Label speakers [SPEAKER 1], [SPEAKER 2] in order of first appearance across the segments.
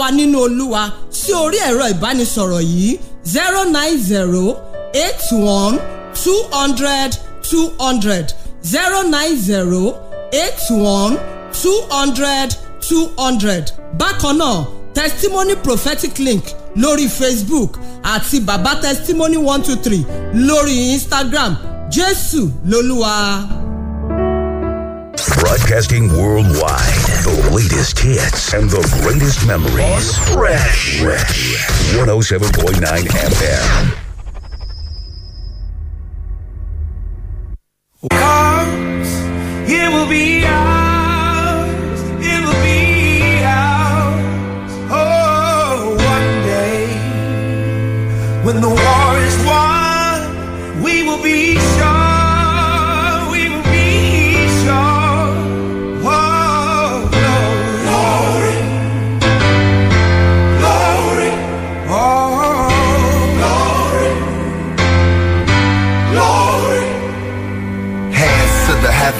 [SPEAKER 1] wa nínú olúwa sí orí ẹ̀rọ ìbánisọ̀rọ̀ yìí zero nine zero eight one two hundred two hundred zero nine zero eight one two hundred two hundred bákan náà testimony prophetic link lórí facebook àti baba testimony one two three lórí instagram jésù lolúwa.
[SPEAKER 2] Broadcasting worldwide. The latest hits and the greatest memories. Fresh. Fresh. 107.9 FM.
[SPEAKER 3] Cause it will be ours. It will be ours. Oh, one day when the war is won, we will be sure.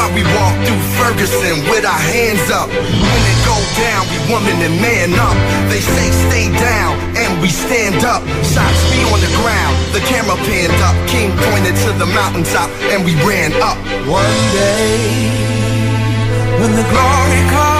[SPEAKER 4] Why we walk through Ferguson with our hands up. When it go down, we woman and man up. They say stay down, and we stand up. Shots be on the ground, the camera panned up. King pointed to the mountaintop, and we ran up.
[SPEAKER 3] One day, when the glory comes,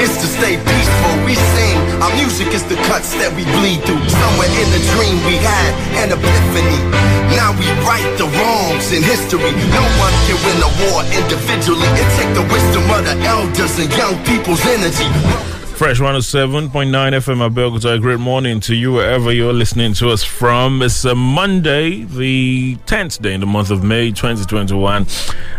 [SPEAKER 4] is to stay peaceful. We sing, our music is the cuts that we bleed through. Somewhere in the dream we had an epiphany. Now we right the wrongs in history. No one can win a war individually. It take the wisdom of the elders and young people's energy.
[SPEAKER 5] Fresh 107.9 FM Abeokuta. Great morning to you wherever you're listening to us from. It's a Monday, the 10th day in the month of May 2021.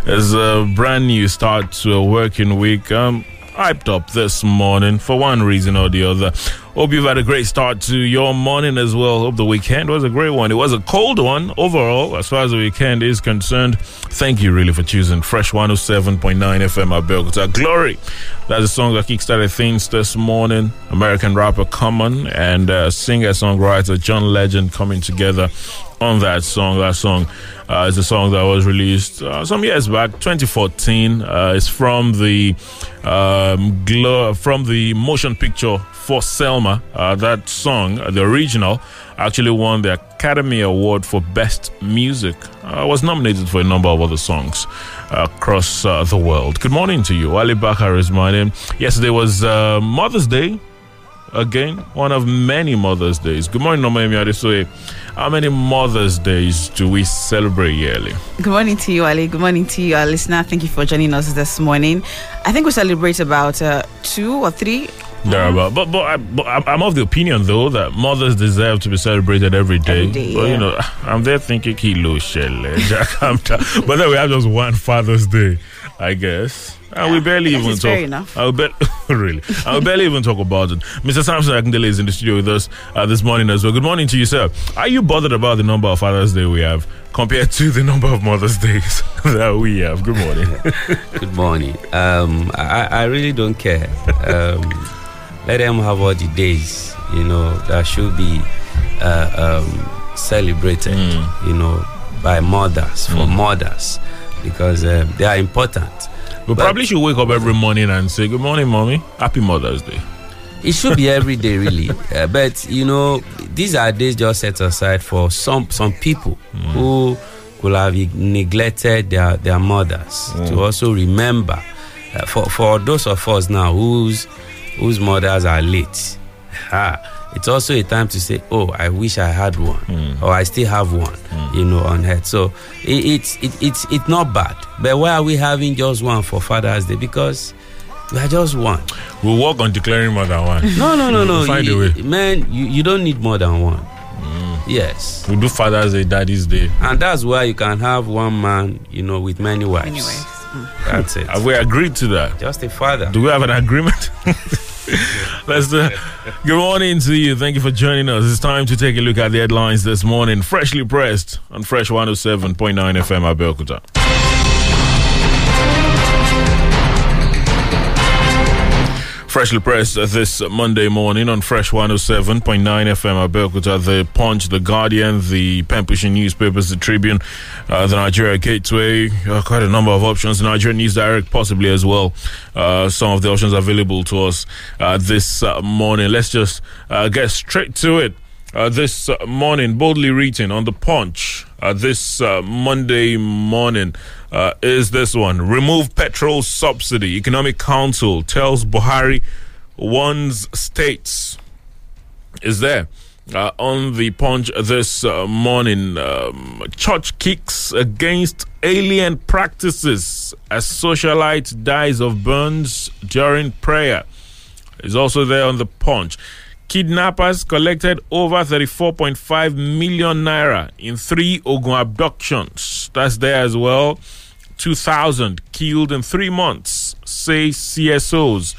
[SPEAKER 5] It's a brand new start to a working week. Um, hyped up this morning for one reason or the other. Hope you've had a great start to your morning as well. Hope the weekend was a great one. It was a cold one overall, as far as the weekend is concerned. Thank you really for choosing Fresh 107.9 FM Abeokuta. Glory. That's a song that kickstarted things this morning. American rapper Common and uh, singer-songwriter John Legend coming together on that song. That song uh, is a song that was released uh, some years back, 2014. Uh, it's from the um, from the motion picture for Selma. Uh, that song, uh, the original, actually won the Academy Award for Best Music. Uh, was nominated for a number of other songs across the world. Good morning to you. Ali Bakar is my name. Yesterday was Mother's Day. Again, one of many Mother's Days. Good morning, Nomaimi Adesoye. How many Mother's Days do we celebrate yearly?
[SPEAKER 6] Good morning to you, Ali. Good morning to you, our listener. Thank you for joining us this morning. I think we celebrate about uh, two or three
[SPEAKER 5] thereabout. But but, I, but I'm of the opinion though that mothers deserve to be celebrated every day.
[SPEAKER 6] Every day,
[SPEAKER 5] but you know, I'm there thinking kilo shell, down. But then we have just one Father's Day, I guess. And we barely
[SPEAKER 6] Yes,
[SPEAKER 5] even talk.
[SPEAKER 6] fair enough.
[SPEAKER 5] I will bet really. I will barely even talk about it. Mr. Samson Akindele is in the studio with us uh, this morning as well. Good morning to you, sir. Are you bothered about the number of Father's Day we have compared to the number of Mother's Days that we have? Good morning.
[SPEAKER 7] Good morning. Um, I, I really don't care. Um, let them have all the days, you know, that should be uh, um, celebrated, you know, by mothers, for mothers, because um, they are important.
[SPEAKER 5] We
[SPEAKER 7] But-
[SPEAKER 5] probably should wake up every morning and say, Good morning, mommy. Happy Mother's Day.
[SPEAKER 7] It should be every day, really. Uh, but you know, these are days just set aside for some some people who could have neglected their their mothers to also remember. Uh, for for those of us now whose whose mothers are late, it's also a time to say, "Oh, I wish I had one, hmm. or I still have one," hmm. you know, on earth. So it, it's it, it's it's not bad. But why are we having just one for Father's Day? Because we are just one.
[SPEAKER 5] We'll work on declaring more than one.
[SPEAKER 7] No, no, no, no.
[SPEAKER 5] We'll find
[SPEAKER 7] You-
[SPEAKER 5] a way.
[SPEAKER 7] Man, you, you don't need more than one. Hmm. Yes.
[SPEAKER 5] We'll do Father's Day, Daddy's Day.
[SPEAKER 7] And that's why you can have one man, you know, with many wives.
[SPEAKER 6] Anyways.
[SPEAKER 7] That's it.
[SPEAKER 5] Have we agreed to that?
[SPEAKER 7] Just a father.
[SPEAKER 5] Do we have an agreement? Let's do. Good morning to you. Thank you for joining us. It's time to take a look at the headlines this morning. Freshly pressed on Fresh 107.9 FM at Freshly pressed this Monday morning on Fresh 107.9 FM at Abeokuta. The Punch, The Guardian, the pushing newspapers, The Tribune, uh, the Nigeria Gateway, uh, quite a number of options. The Nigeria News Direct, possibly as well. Uh, some of the options available to us uh, this uh, morning. Let's just uh, get straight to it. This morning, boldly written on the Punch, this Monday morning, uh, is this one: remove petrol subsidy. Economic Council tells Buhari warns states. Is there uh, on the Punch this uh, morning? Um, church kicks against alien practices as socialite dies of burns during prayer is also there on the punch. Kidnappers collected over 34.5 million naira in three Ogun abductions. That's there as well. 2,000 killed in three months, say CSOs.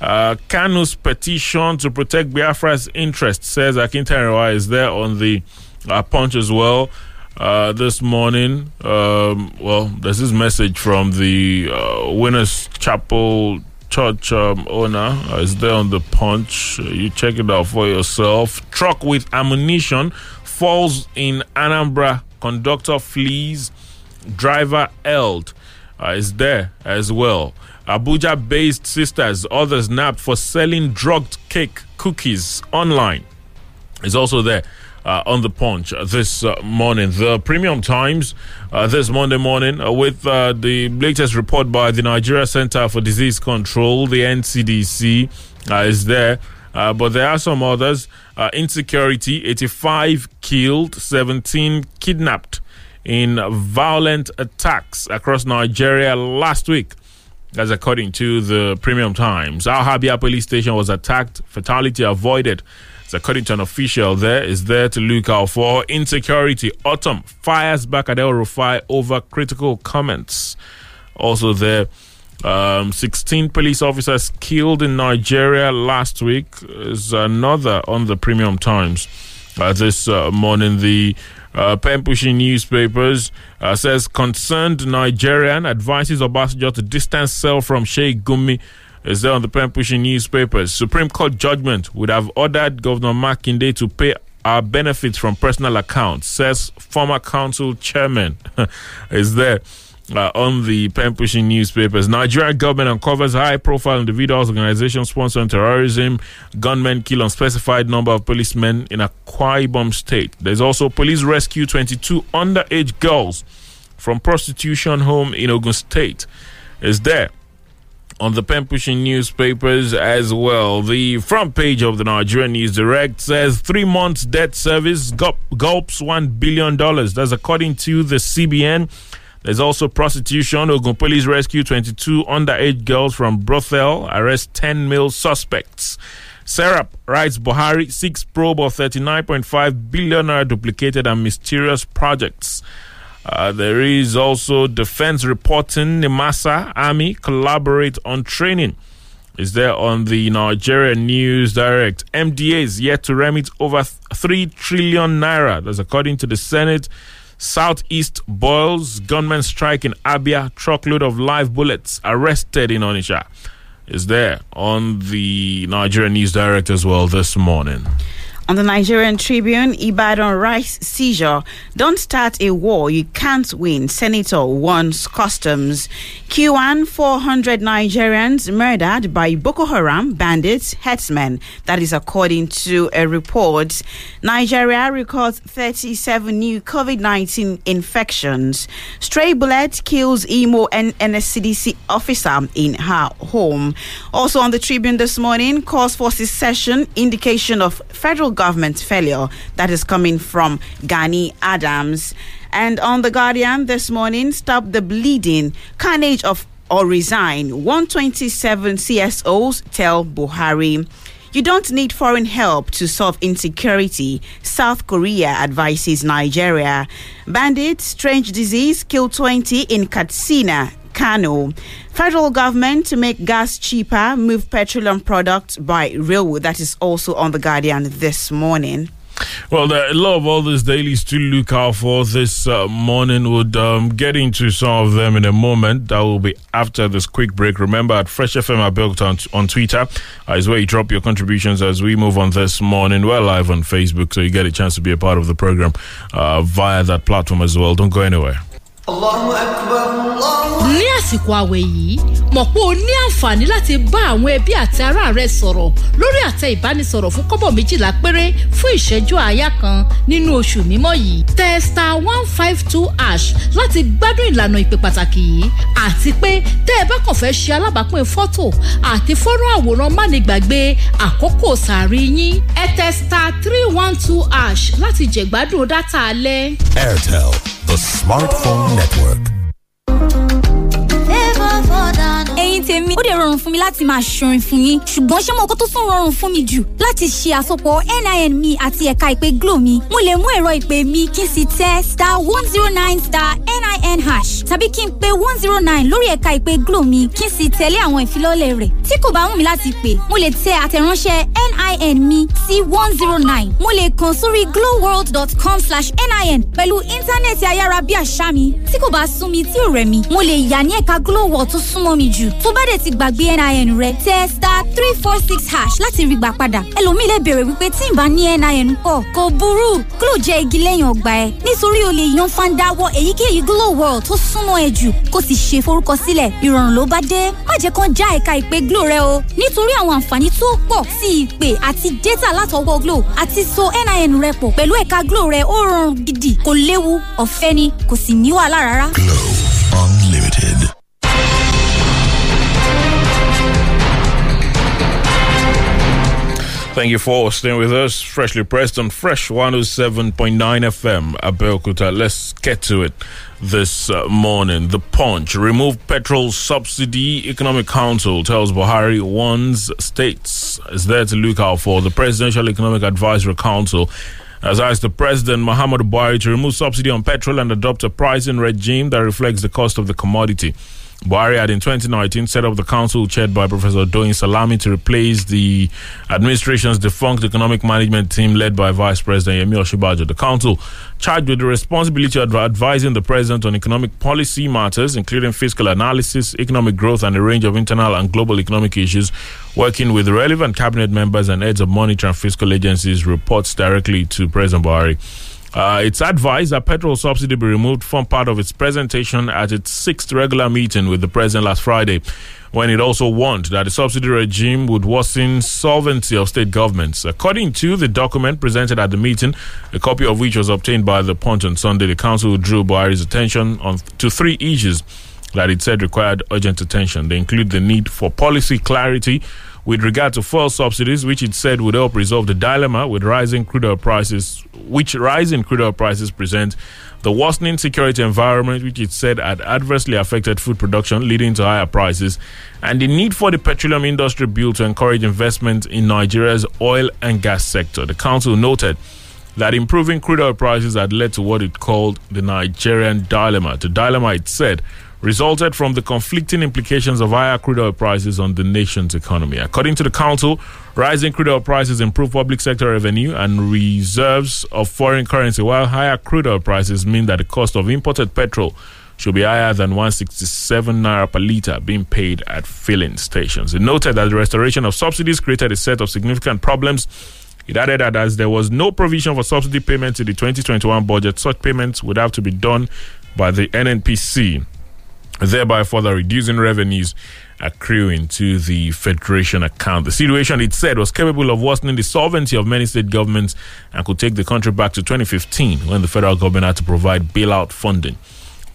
[SPEAKER 5] Uh, Kanu's petition to protect Biafra's interests, says Akintarewa, is there on the uh, punch as well. Uh, this morning, um, well, there's this message from the uh, Winners Chapel church um, owner uh, is there on the punch. Uh, you check it out for yourself. Truck with ammunition falls in Anambra. Conductor flees. Driver Eld uh, is there as well. Abuja based sisters, others nabbed for selling drugged cake cookies online is also there uh, on the punch this uh, morning. The Premium Times uh, this Monday morning uh, with uh, the latest report by the Nigeria Center for Disease Control, the NCDC, uh, is there. But there are some others. Insecurity 85 killed, 17 kidnapped in violent attacks across Nigeria last week. That's according to the Premium Times. Al Habia police station was attacked, fatality avoided. It's according to an official there, is there to look out for. Insecurity, Ortom fires back at El Rufai over critical comments. Also there, um, 16 police officers killed in Nigeria last week is another on the Premium Times. Uh, this uh, morning, the uh, pen pushing newspapers uh, says concerned Nigerian advises Obasanjo to distance self from Sheikh Gumi. Is there on the pen pushing newspapers? Supreme Court judgment would have ordered Governor Makinde to pay our benefits from personal accounts, says former council chairman. is there? Uh, on the pen pushing newspapers. Nigeria government uncovers high profile individuals, organizations sponsoring terrorism. Gunmen kill unspecified number of policemen in Akwa Ibom state. There's also police rescue 22 underage girls from prostitution home in Ogun state. Is there? on the pen pushing newspapers as well. The front page of the Nigerian News Direct says three months debt service gulps $1 billion. That's according to the CBN. There's also prostitution. Ogun police rescue 22 underage girls from brothel, arrest 10 male suspects. Serap writes Buhari seeks probe of 39.5 billion naira duplicated and mysterious projects. Uh, there is also defense reporting. Nimasa Army collaborate on training. Is there on the Nigerian News Direct? MDA is yet to remit over 3 trillion naira. That's according to the Senate. Southeast boils. Gunmen strike in Abia. Truckload of live bullets arrested in Onitsha. Is there on the Nigerian News Direct as well this morning?
[SPEAKER 6] On the Nigerian Tribune, Ibadan rice seizure. Don't start a war you can't win. Senator warns customs. Q1 400 Nigerians murdered by Boko Haram bandits, headsmen. That is according to a report. Nigeria records 37 new COVID 19 infections. Stray bullet kills Imo and NSCDC officer in her home. Also on the Tribune this morning, calls for secession, indication of federal government failure. That is coming from Gani Adams. And on The Guardian this morning, stop the bleeding, carnage of or resign. 127 CSOs tell Buhari. You don't need foreign help to solve insecurity. South Korea advises Nigeria. Bandit, strange disease, kill 20 in Katsina, Kano. Federal government to make gas cheaper, move petroleum products by railway. That is also on The Guardian this morning.
[SPEAKER 5] Well, a lot of all these dailies to look out for this uh, morning. Would um, get into some of them in a moment. That will be after this quick break. Remember, at Fresh FM Abeokuta on, on Twitter uh, is where you drop your contributions as we move on this morning. We're live on Facebook, so you get a chance to be a part of the program uh, via that platform as well. Don't go anywhere.
[SPEAKER 8] Ní àsìkò àwẹ̀ yìí mọ̀ pé o ní àǹfààní láti bá àwọn ẹbí àti ará rẹ sọ̀rọ̀ lórí àtẹ ìbánisọ̀rọ̀ fún kọ́bọ̀ méjìlá péré fún ìṣẹ́jú àáyá kan nínú oṣù mímọ́ yìí. Tẹ star one five two ash láti gbádùn ìlànà ìpè pàtàkì yìí. Àti pé tẹ́ ẹ bá kàn fẹ́ ṣe alábàápín fọ́tò àti fọ́nrán àwòrán mánigbàgbé àkókò sàárì yín. Ẹ tẹ star three one two ash láti jẹ̀gbádùn dátà alẹ́.
[SPEAKER 9] Airtel, the smartphone network.
[SPEAKER 10] Ẹ̀yin tèmi ó dẹ̀ rọrùn fún mi láti máa ṣorin fún yín. Ṣùgbọ́n ṣé mo kó tó tún rọrùn fún mi jù? Láti ṣe àsopọ̀ nin mi àti ẹ̀ka ìpè glo mi mo lè mú ẹ̀rọ ìpè mi kí n sì tẹ star one zero nine star nin hash tàbí kí n pe one zero nine lórí ẹ̀ka ìpè glo mi kí n sì tẹ̀lé àwọn ìfilọ́lẹ̀ rẹ̀. Tí kò bá wù mí láti pè mo lè tẹ àtẹ̀ránṣẹ́ nin mi sí one zero nine. Mo lè kàn sórí glowworld.com slash nin pẹ̀lú íńtánẹ́ẹ̀tì ayárabíàṣá mi. Tí kò bá sún mi tí ò rẹ̀ mi mo lè yà ní ẹ̀ka glowworld tó súnmọ́ mi jù tó bá dẹ̀ ti gbàgbé nin rẹ̀ tẹ star three four six hash láti rí gbà padà. Ẹlòmíì lè béèrè wípé tí n bá ní nin pọ̀ kò burú. Glo jẹ́ igi lẹ́yìn ọgbà ẹ̀. Nítorí o lè yan fanda wọ èyíkéyìí glo world tó súnmọ́ ẹ jù. Kó sì ṣe forúkọsílẹ̀. Ìrọ̀rùn ló bá dé. Má jẹ́ kán já ẹ̀ka ìpè glo rẹ o. Nítorí àwọn àǹfààní tó pọ̀ sí ìpè àti data látọwọ́ glo àti so nin rẹ pọ̀ pẹ̀lú ẹ̀ka glo rẹ ó rọrùn gidi. Kò léwu ọ̀fẹ́ ni kò sì ní wàhálà rárá.
[SPEAKER 9] Glow
[SPEAKER 5] Thank you for staying with us. Freshly pressed on Fresh 107.9 FM, Abel Abeokuta. Let's get to it this uh, morning. The Punch. Remove petrol subsidy. Economic Council tells Buhari warns states is there to look out for. The Presidential Economic Advisory Council has asked the President Muhammad Buhari to remove subsidy on petrol and adopt a pricing regime that reflects the cost of the commodity. Buhari had in 2019 set up the council chaired by Professor Doyin Salami to replace the administration's defunct economic management team led by Vice President Yemi Osinbajo. The council, charged with the responsibility of advising the president on economic policy matters, including fiscal analysis, economic growth, and a range of internal and global economic issues, working with relevant cabinet members and heads of monetary and fiscal agencies, reports directly to President Buhari. Uh, it's advised that petrol subsidy be removed from part of its presentation at its sixth regular meeting with the president last Friday, when it also warned that the subsidy regime would worsen solvency of state governments. According to the document presented at the meeting, a copy of which was obtained by the Punch on Sunday, the council drew Buhari's attention on to three issues. that it said required urgent attention. They include the need for policy clarity with regard to fuel subsidies, which it said would help resolve the dilemma with rising crude oil prices, which rising crude oil prices present, the worsening security environment, which it said had adversely affected food production, leading to higher prices, and the need for the petroleum industry bill to encourage investment in Nigeria's oil and gas sector. The council noted that improving crude oil prices had led to what it called the Nigerian dilemma. The dilemma, it said, resulted from the conflicting implications of higher crude oil prices on the nation's economy. According to the council, rising crude oil prices improve public sector revenue and reserves of foreign currency, while higher crude oil prices mean that the cost of imported petrol should be higher than 167 naira per litre being paid at filling stations. It noted that the restoration of subsidies created a set of significant problems. It added that as there was no provision for subsidy payments in the 2021 budget, such payments would have to be done by the NNPC, thereby further reducing revenues accruing to the Federation account. The situation, it said, was capable of worsening the solvency of many state governments and could take the country back to 2015 when the federal government had to provide bailout funding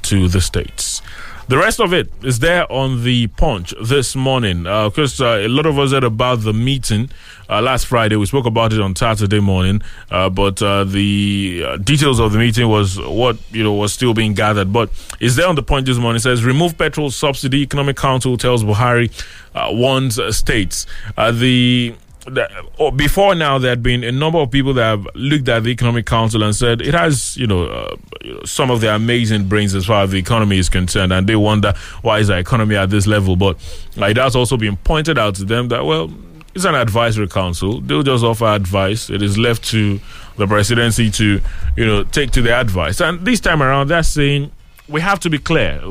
[SPEAKER 5] to the states. The rest of it is there on the punch this morning because uh, a lot of us heard about the meeting uh, last Friday. We spoke about it on Saturday morning, uh, but uh, the uh, details of the meeting was what you know was still being gathered. But it's there on the point this morning. It says remove petrol subsidy. Economic Council tells Buhari uh, warns uh, states. Uh, the that, oh, before now, there had been a number of people that have looked at the Economic Council and said it has, you know, uh, some of the amazing brains as far as the economy is concerned, and they wonder why is the economy at this level. But like it has also been pointed out to them that well, it's an advisory council; they'll just offer advice. It is left to the presidency to, you know, take to the advice. And this time around, they're saying we have to be clear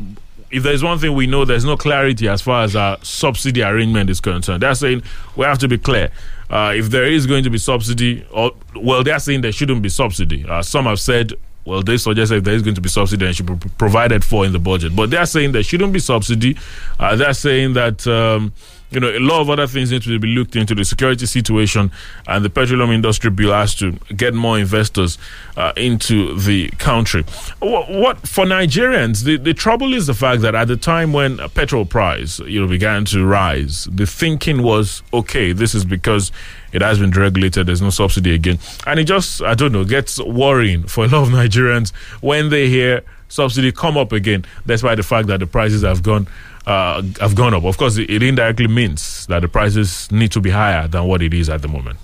[SPEAKER 5] if there's one thing we know, there's no clarity as far as our subsidy arrangement is concerned. They're saying we have to be clear. Uh, if there is going to be subsidy, or well, they're saying there shouldn't be subsidy. Uh, some have said, well, they suggest if there is going to be subsidy, it should be provided for in the budget. But they're saying there shouldn't be subsidy. Uh, they're saying that. Um, you know, a lot of other things need to be looked into the security situation, and the petroleum industry bill has to get more investors uh, into the country. What, what for Nigerians? The, the trouble is the fact that at the time when petrol price you know began to rise, the thinking was okay. This is because it has been deregulated. There's no subsidy again, and it just I don't know gets worrying for a lot of Nigerians when they hear subsidy come up again, despite the fact that the prices have gone uh, have gone up. Of course, it, indirectly means that the prices need to be higher than what it is at the moment.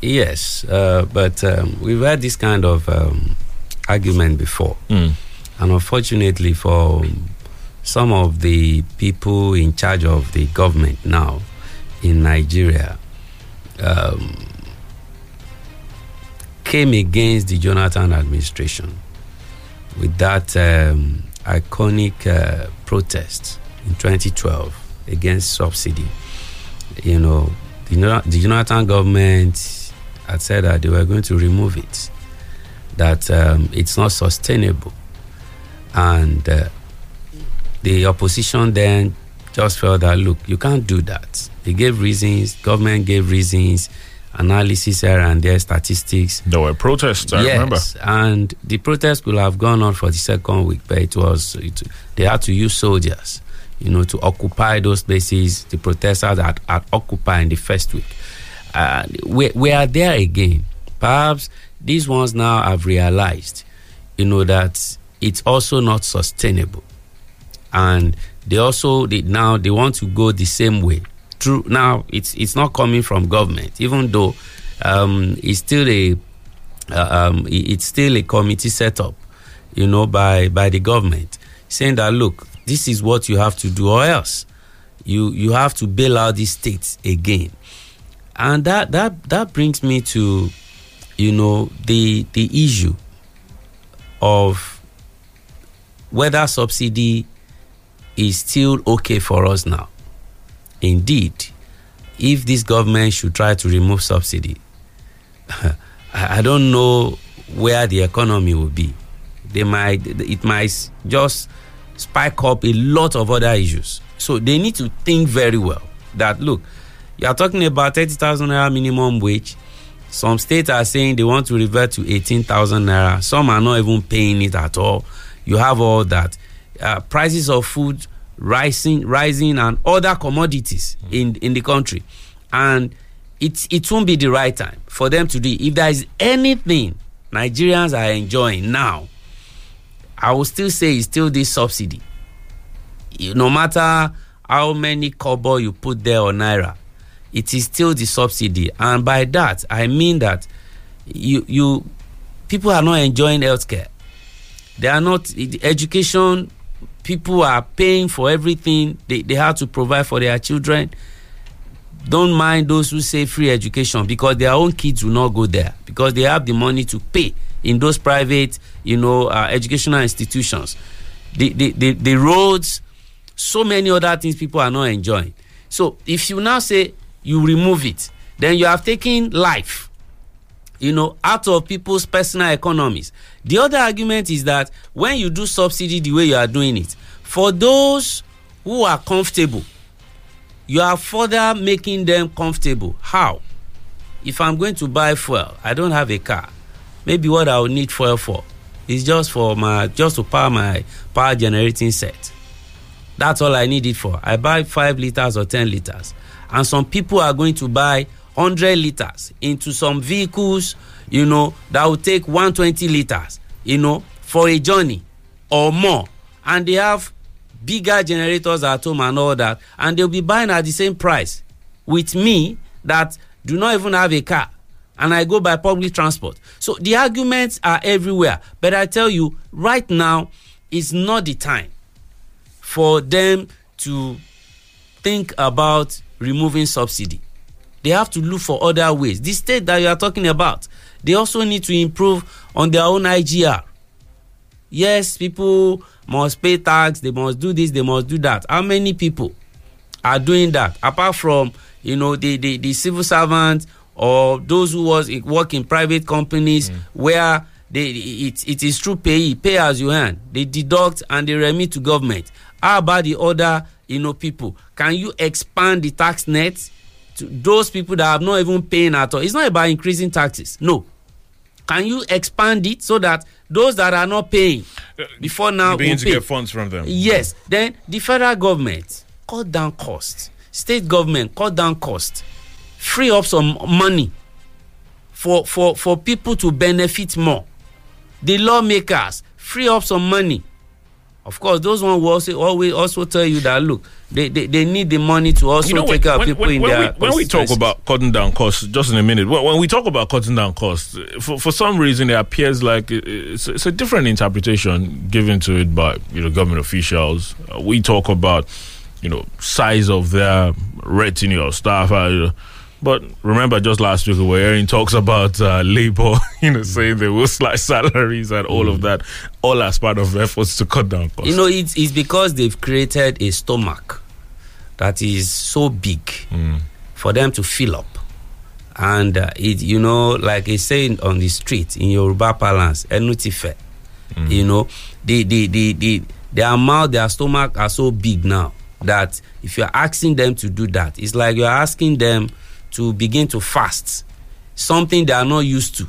[SPEAKER 7] Yes, uh, but um, we've had this kind of um, argument before.
[SPEAKER 5] Mm.
[SPEAKER 7] And unfortunately, for some of the people in charge of the government now in Nigeria, um, came against the Jonathan administration with that um, iconic uh, protest in 2012 against subsidy. You know, the, the Jonathan government had said that they were going to remove it, that um, it's not sustainable. And uh, the opposition then just felt that, look, you can't do that. They gave reasons, government gave reasons, analysis here and there, statistics.
[SPEAKER 5] There were protests, I remember.
[SPEAKER 7] and the protests could have gone on for the second week, but it was it, they had to use soldiers, you know, to occupy those places. The protesters had, had occupied in the first week. We, we are there again. Perhaps these ones now have realized, you know, that it's also not sustainable, and they also they, now they want to go the same way. True. Now it's it's not coming from government, even though um, it's still a uh, um, it's still a committee set up, you know, by by the government, saying that look, this is what you have to do, or else you you have to bail out these states again, and that that that brings me to, you know, the the issue of whether subsidy is still okay for us now. Indeed, if this government should try to remove subsidy, I don't know where the economy will be. They might, it might just spike up a lot of other issues. So they need to think very well that look, you are talking about 30,000 naira minimum wage. Some states are saying they want to revert to 18,000 naira. Some are not even paying it at all. You have all that. uh, prices of food rising, rising, and other commodities in in the country, and it it won't be the right time for them to do. If there is anything Nigerians are enjoying now, I will still say it's still this subsidy. No matter how many kobo you put there on naira, it is still the subsidy, and by that I mean that you you people are not enjoying healthcare. They are not education. People are paying for everything they, they have to provide for their children. Don't mind those who say free education because their own kids will not go there because they have the money to pay in those private, you know, uh, educational institutions. The, the, the, the roads, so many other things people are not enjoying. So if you now say you remove it, then you have taken life you know, out of people's personal economies. The other argument is that when you do subsidy the way you are doing it, for those who are comfortable, you are further making them comfortable. How? If I'm going to buy fuel, I don't have a car. Maybe what I will need fuel for is just for my just to power my power generating set. That's all I need it for. I buy five liters or ten liters, and some people are going to buy hundred liters into some vehicles, you know, that will take one twenty liters, you know, for a journey or more, and they have bigger generators at home and all that, and they'll be buying at the same price with me that do not even have a car and I go by public transport. So the arguments are everywhere. But I tell you, right now is not the time for them to think about removing subsidy. They have to look for other ways. The state that you are talking about, they also need to improve on their own IGR. Yes, people must pay tax, they must do this, they must do that. How many people are doing that? Apart from, you know, the, the, the civil servants or those who was work in private companies mm. where they it, it is through pay pay as you earn they deduct and they remit to government how about the other you know people can you expand the tax net to those people that have not even paying at all it's not about increasing taxes no can you expand it so that those that are not paying uh, before now
[SPEAKER 5] you begin to
[SPEAKER 7] pay?
[SPEAKER 5] get funds from them.
[SPEAKER 7] Yes. Then the federal government cut down cost. State government cut down cost. Free up some money for for for people to benefit more. The lawmakers free up some money. Of course, those ones will also always also tell you that look, they, they, they need the money to also
[SPEAKER 5] You know,
[SPEAKER 7] take care of people
[SPEAKER 5] when,
[SPEAKER 7] in
[SPEAKER 5] when
[SPEAKER 7] their
[SPEAKER 5] we, when we talk about cutting down costs, just in a minute, when, when we talk about cutting down costs, for, for some reason it appears like it's, it's a different interpretation given to it by you know government officials. Uh, we talk about you know size of their retinue or staff. Uh, but remember, just last week we were hearing talks about uh, labor, you know, saying they will slash salaries and all of that, all as part of efforts to cut down costs.
[SPEAKER 7] You know, it's, it's because they've created a stomach that is so big for them to fill up. And uh, it, you know, like they say on the street in Yoruba parlance, enutife. You know, the, the, the, the, their mouth, their stomach are so big now that if you're asking them to do that, it's like you're asking them to begin to fast, something they are not used to.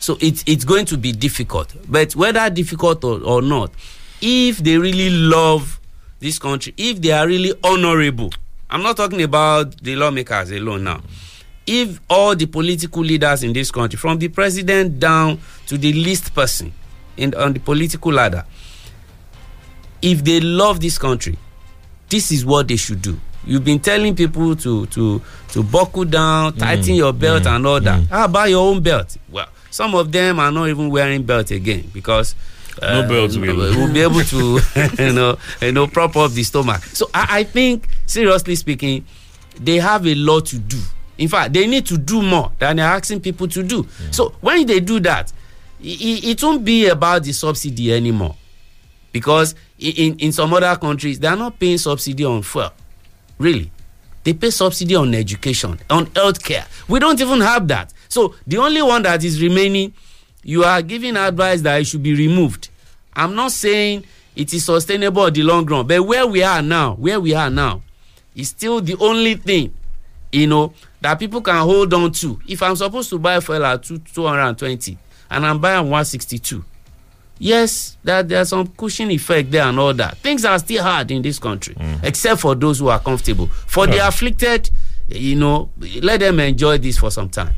[SPEAKER 7] So it's it's going to be difficult. But whether difficult or, or not, if they really love this country, if they are really honorable, I'm not talking about the lawmakers alone now. If all the political leaders in this country, from the president down to the least person in on the political ladder, if they love this country, this is what they should do. You've been telling people to to to buckle down, mm, tighten your mm, belt, and all that. Mm. How about your own belt? Well, some of them are not even wearing belt again because
[SPEAKER 5] No uh, belts will.
[SPEAKER 7] will be able to you know you know prop up the stomach. So I, I think seriously speaking, they have a lot to do. In fact, they need to do more than they're asking people to do. So when they do that, it, it won't be about the subsidy anymore because in, in, in some other countries they are not paying subsidy on fuel really they pay subsidy on education on healthcare. We don't even have that. So the only one that is remaining you are giving advice that it should be removed. I'm not saying it is sustainable in the long run but where we are now where we are now is still the only thing you know that people can hold on to. If i'm supposed to buy fuel at two two hundred and twenty and i'm buying one sixty two yes, that there's some cushion effect there and all that. Things are still hard in this country, mm. except for those who are comfortable. For the afflicted, you know, let them enjoy this for some time.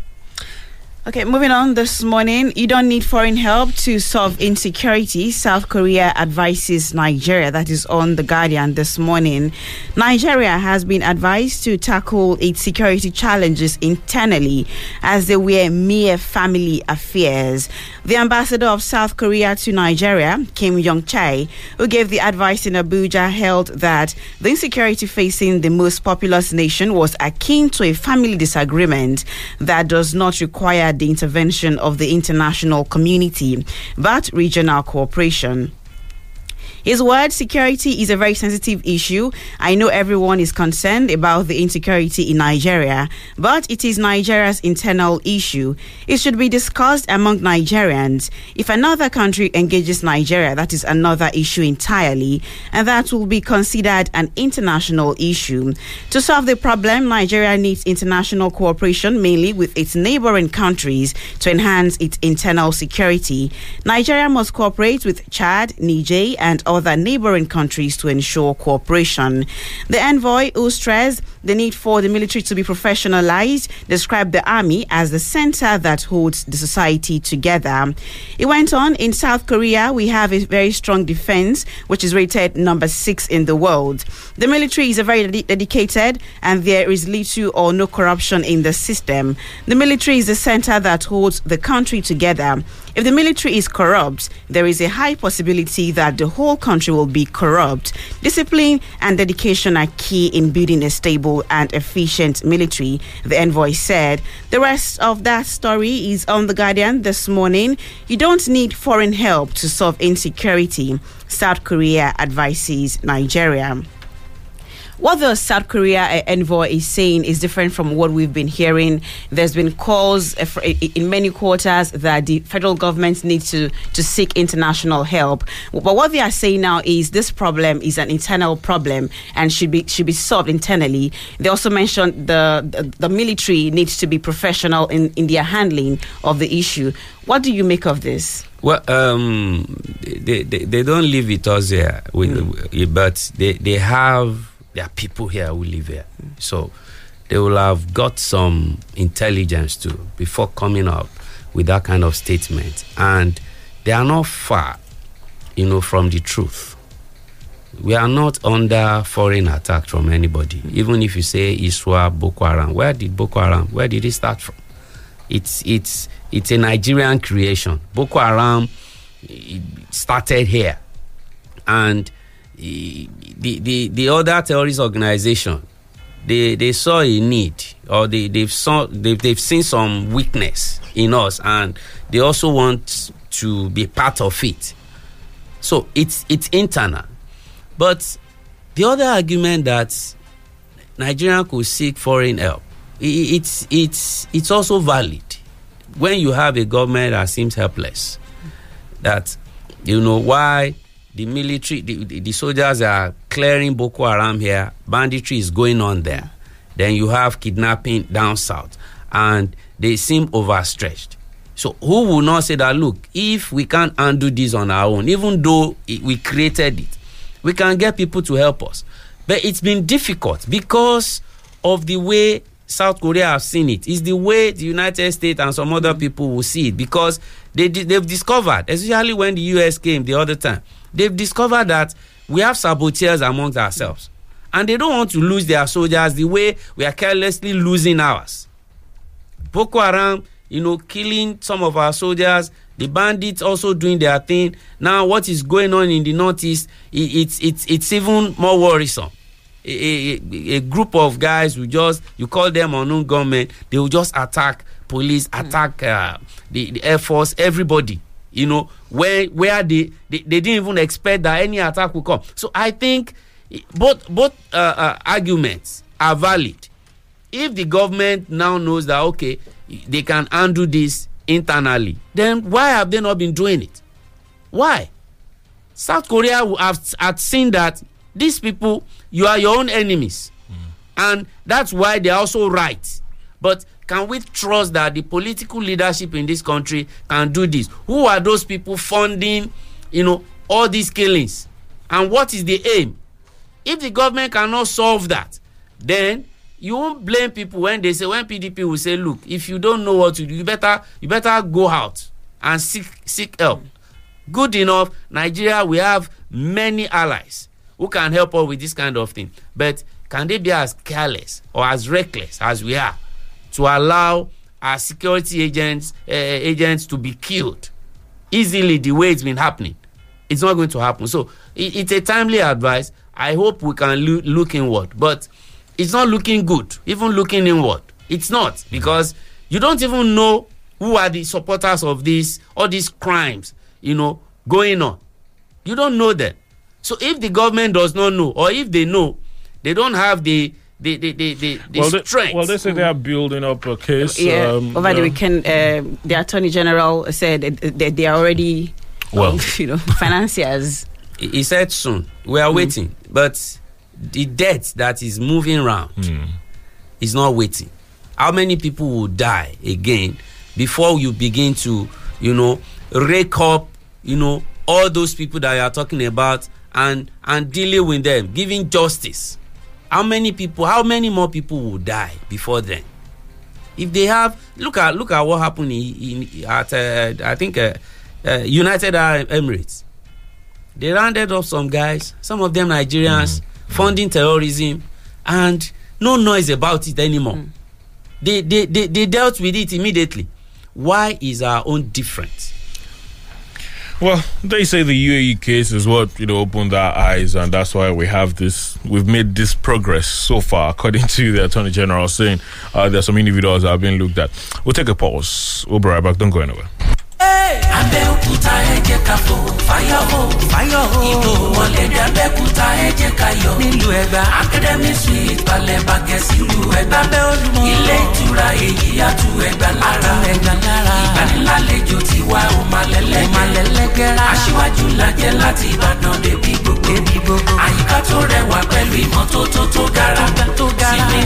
[SPEAKER 6] Okay, moving on this morning. You don't need foreign help to solve insecurity. South Korea advises Nigeria. That is on The Guardian this morning. Nigeria has been advised to tackle its security challenges internally as they were mere family affairs. The ambassador of South Korea to Nigeria, Kim Yong Chai, who gave the advice in Abuja, held that the insecurity facing the most populous nation was akin to a family disagreement that does not require the intervention of the international community, but regional cooperation. His word, security is a very sensitive issue. I know everyone is concerned about the insecurity in Nigeria, but it is Nigeria's internal issue. It should be discussed among Nigerians. If another country engages Nigeria, that is another issue entirely, and that will be considered an international issue. To solve the problem, Nigeria needs international cooperation, mainly with its neighboring countries, to enhance its internal security. Nigeria must cooperate with Chad, Niger, and other neighboring countries to ensure cooperation. The envoy, who stressed the need for the military to be professionalized, described the army as the center that holds the society together. It went on in South Korea, we have a very strong defense, which is rated number six in the world. The military is a very ded- dedicated, and there is little or no corruption in the system. The military is the center that holds the country together. If the military is corrupt, there is a high possibility that the whole country will be corrupt. Discipline and dedication are key in building a stable and efficient military, the envoy said. The rest of that story is on The Guardian this morning. You don't need foreign help to solve insecurity, South Korea advises Nigeria. What the South Korea envoy is saying is different from what we've been hearing. There's been calls i- in many quarters that the federal government needs to, to seek international help. But what they are saying now is this problem is an internal problem and should be should be solved internally. They also mentioned the the, the military needs to be professional in, in their handling of the issue. What do you make of this?
[SPEAKER 7] Well, um, they, they, they don't live with us here, with, but they, they have their people here who live here. So they will have got some intelligence too before coming up with that kind of statement. And they are not far, you know, from the truth. We are not under foreign attack from anybody. Even if you say Iswa, Boko Haram, where did Boko Haram, where did it start from? it's it's it's a Nigerian creation. Boko Haram started here, and the the the other terrorist organization they they saw a need or they they've saw they've, they've seen some weakness in us, and they also want to be part of it. So it's it's internal, but the other argument that Nigeria could seek foreign help. It's it's it's also valid when you have a government that seems helpless. That you know why the military, the, the, soldiers are clearing Boko Haram here. Banditry is going on there. Then you have kidnapping down south, and they seem overstretched. So who will not say that? Look, if we can't undo this on our own, even though it, we created it, we can get people to help us. But it's been difficult because of the way South Korea have seen it. It's the way the United States and some other people will see it because they they've discovered, especially when the US came the other time, they've discovered that we have saboteurs amongst ourselves, and they don't want to lose their soldiers the way we are carelessly losing ours. Boko Haram, you know, killing some of our soldiers. The bandits also doing their thing. Now, what is going on in the northeast? i- It's it's it's even more worrisome. A, a, a group of guys who just you call them unknown gunmen. They will just attack police, attack uh, the, the air force, everybody. You know where where they, they they didn't even expect that any attack would come. So I think both both uh, uh, arguments are valid. If the government now knows that okay they can undo this internally then why have they not been doing it? Why? South korea have had seen that these people you are your own enemies. And that's why they're also right. But can we trust that the political leadership in this country can do this? Who are those people funding you know all these killings? And what is the aim? If the government cannot solve that then you won't blame people when they say when pdp will say look if you don't know what to do you better you better go out and seek seek help. Good enough nigeria we have many allies who can help us with this kind of thing. But can they be as careless or as reckless as we are to allow our security agents uh, agents to be killed. Easily the way it's been happening it's not going to happen. So it, it's a timely advice. I hope we can loo- look inward but it's not looking good even looking inward. It's not because you don't even know who are the supporters of this all these crimes you know going on. You don't know them. So if the government does not know or if they know they don't have the the the the, the, the
[SPEAKER 5] well, they,
[SPEAKER 7] strength
[SPEAKER 5] well, they say they are building up a case.
[SPEAKER 6] Yeah,
[SPEAKER 5] um,
[SPEAKER 6] over the
[SPEAKER 5] yeah.
[SPEAKER 6] weekend, uh, the attorney general said that they, they are already,
[SPEAKER 5] Well.
[SPEAKER 6] you know, financiers.
[SPEAKER 7] he he said soon we are waiting but the debt that is moving around is not waiting how many people will die again before you begin to you know rake up you know all those people that you are talking about and and dealing with them giving justice how many people how many more people will die before then? If they have look at look at what happened in, in at uh, i think uh, uh, united arab emirates. They rounded up some guys some of them nigerians funding terrorism and no noise about it anymore. They, they they they dealt with it immediately. Why is our own different
[SPEAKER 5] Well, they say the UAE case is what you know opened our eyes, and that's why we have this. We've made this progress so far, according to the Attorney General, saying uh, there's some individuals that have been looked at. We'll take a pause. We'll be right back. Don't go anywhere.
[SPEAKER 11] Abẹ́òkúta ẹ jẹ́ ká fò. Fáyọ̀ hó fáyọ̀ hó ìbò wọlé dé abẹ́òkúta ẹ jẹ́ ká yọ̀. Nílùú ẹ̀gbá. Academy suite balẹ̀ bàgẹ́ sílùú ẹ̀gbá. Abẹ́ olùmọ̀ ilé ìtura èyí àtú ẹ̀gbá lára. Ẹ̀gbá lára. Ìgbanilálejò tiwa ò máa lẹ́lẹ́gẹ́. Ò máa lẹ́lẹ́gẹ́rà aṣíwájú lajẹ́ láti ìbàdàn débi gbogbo. Débi gbogbo. Àyíká tó rẹwà pẹ̀lú ìmọ́tótó tó gara tó gara ga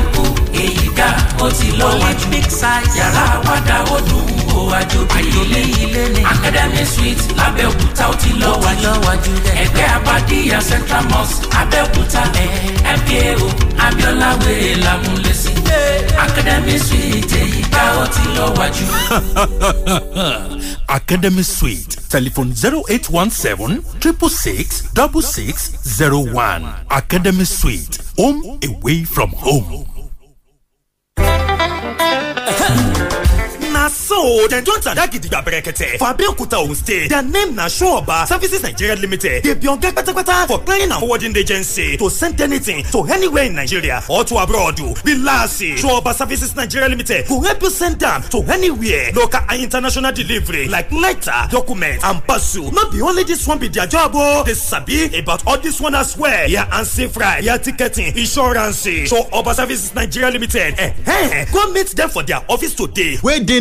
[SPEAKER 11] ó ti big size yàrá àwàdà ó dùn ó àjòbí ilé ilé ní academy suite lábẹ́òkúta ó ti lọ́wọ́jú ẹgbẹ́ abadíyà central mosque abẹ́òkúta fkao abiola wèrè lámúlẹ́sí academy suite èyí ó ti lọ́wọ́jú.
[SPEAKER 9] Academy Suite. Telephone 0817 666 6601. Academy Suite. Home away from home.
[SPEAKER 12] Na so dem don tada gidigba brekete for abeokuta ogun state their name na showoba services nigeria limited dey be oga kpatakpata for clearing and forwarding agency to send anything to anywhere in nigeria or to abroad. Relax showoba services nigeria limited go help you send am to anywhere. Local and international delivery like letter document and parcel. No be only this one be their job o dey sabi about all this one as well. Air and sea fry air ticketing insurance. Showoba services nigeria limited eh, eh, go meet them for their office today.
[SPEAKER 13] Wey dey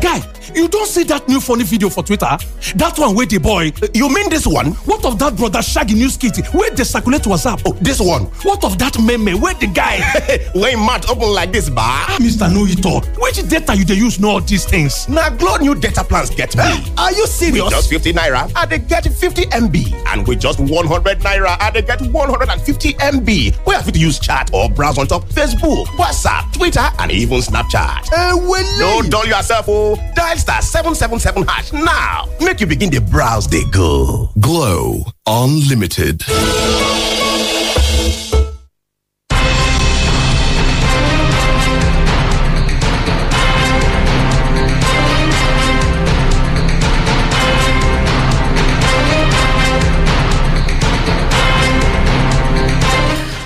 [SPEAKER 9] Guy you don't see that new funny video for Twitter? That one with the boy. You mean this one? What of that brother Shaggy news kit wey dey circulate WhatsApp? Oh, this one. What of that meme Where the guy wey mouth open like this ba? Mr. No Ito, which data you dey use know all these things?
[SPEAKER 14] Na Glo new data plans get me.
[SPEAKER 9] Are you serious?
[SPEAKER 14] With just 50 naira, I they get 50 MB. And with just 100 naira, I they get 150 MB. Wey I fit use chat or browse on top Facebook, WhatsApp, Twitter, and even Snapchat.
[SPEAKER 9] Uh, well,
[SPEAKER 14] No dull yourself o. Dial star 777 hash now. Make you begin dey browse dey go.
[SPEAKER 9] Glo Unlimited.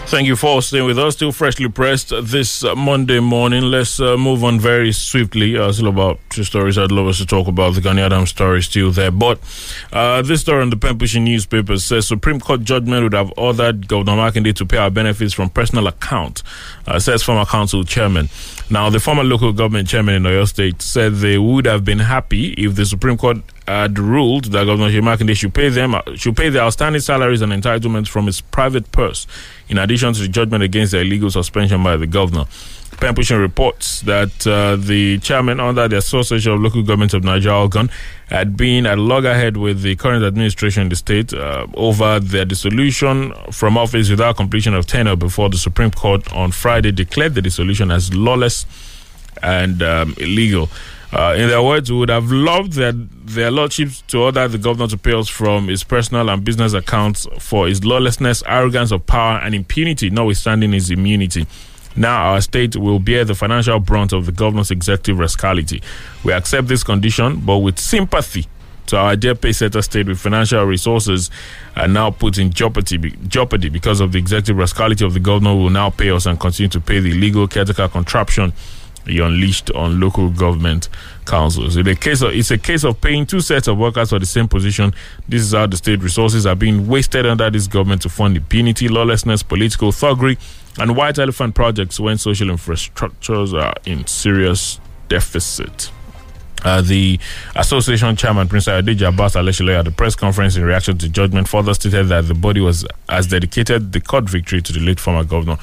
[SPEAKER 5] Thank you for staying with us. Still freshly pressed this Monday morning. Let's uh, move on very swiftly. Uh, still about two stories I'd love us to talk about. The Gani Adams story is still there. But uh, this story in the pushing newspaper says Supreme Court judgment would have ordered Governor Makinde to pay our benefits from personal account, uh, says former council chairman. Now, the former local government chairman in Oyo State said they would have been happy if the Supreme Court had ruled that Governor Seyi Makinde should pay them uh, should pay their outstanding salaries and entitlements from his private purse, in addition to the judgment against the illegal suspension by the governor. Pen pushing reports that uh, the chairman under the Association of Local Governments of Nigeria Organ had been at loggerhead with the current administration in the state uh, over their dissolution from office without completion of tenure before the Supreme Court on Friday declared the dissolution as lawless and um, illegal. Uh, in their words, we would have loved their, their lordships to order the governor to pay us from his personal and business accounts for his lawlessness, arrogance of power, and impunity, notwithstanding his immunity. Now our state will bear the financial brunt of the governor's executive rascality. We accept this condition, but with sympathy to our dear Pacesetter state with financial resources are now put in jeopardy, jeopardy because of the executive rascality of the governor who will now pay us and continue to pay the illegal caretaker contraption he unleashed on local government councils. In case of, it's a case of paying two sets of workers for the same position. This is how the state resources are being wasted under this government to fund impunity, lawlessness, political thuggery, and white elephant projects when social infrastructures are in serious deficit. Uh, the association chairman, Prince Adeji Abbas Aleshile, at the press conference in reaction to judgment, further stated that the body was as dedicated the court victory to the late former governor,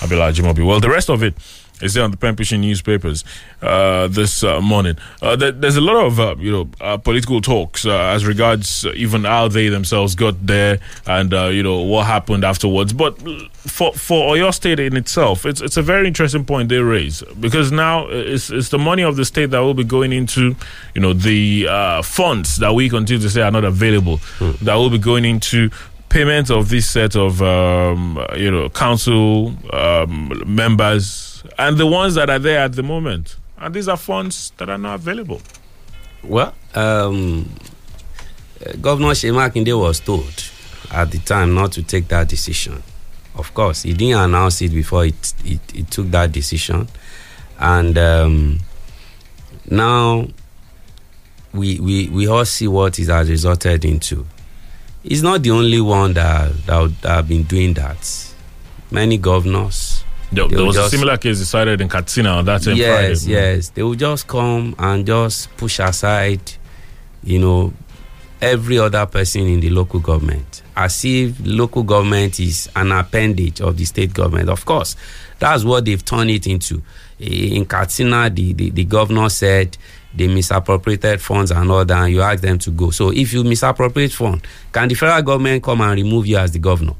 [SPEAKER 5] Abiola Ajimobi. Well, the rest of it is there on the pushing newspapers uh, this uh, morning. Uh, there, there's a lot of uh, you know uh, political talks uh, as regards even how they themselves got there and you know what happened afterwards. But for for Oyo State in itself, it's it's a very interesting point they raise because now it's it's the money of the state that will be going into you know the funds that we continue to say are not available that will be going into payment of this set of um, you know council um, members and the ones that are there at the moment. And these are funds that are not available.
[SPEAKER 7] Well, um, Governor Seyi Makinde was told at the time not to take that decision. Of course, he didn't announce it before it, it, it took that decision. And um, now we, we, we all see what it has resulted into. He's not the only one that, that, that have been doing that. Many governors,
[SPEAKER 5] there, there was just, a similar case decided in Katsina on that same
[SPEAKER 7] yes,
[SPEAKER 5] Friday.
[SPEAKER 7] Yes, yes. They will just come and just push aside, you know, every other person in the local government as if local government is an appendage of the state government. Of course, that's what they've turned it into. Eh, in Katsina, the, the, the governor said they misappropriated funds and all that, and you ask them to go. So if you misappropriate funds, can the federal government come and remove you as the governor?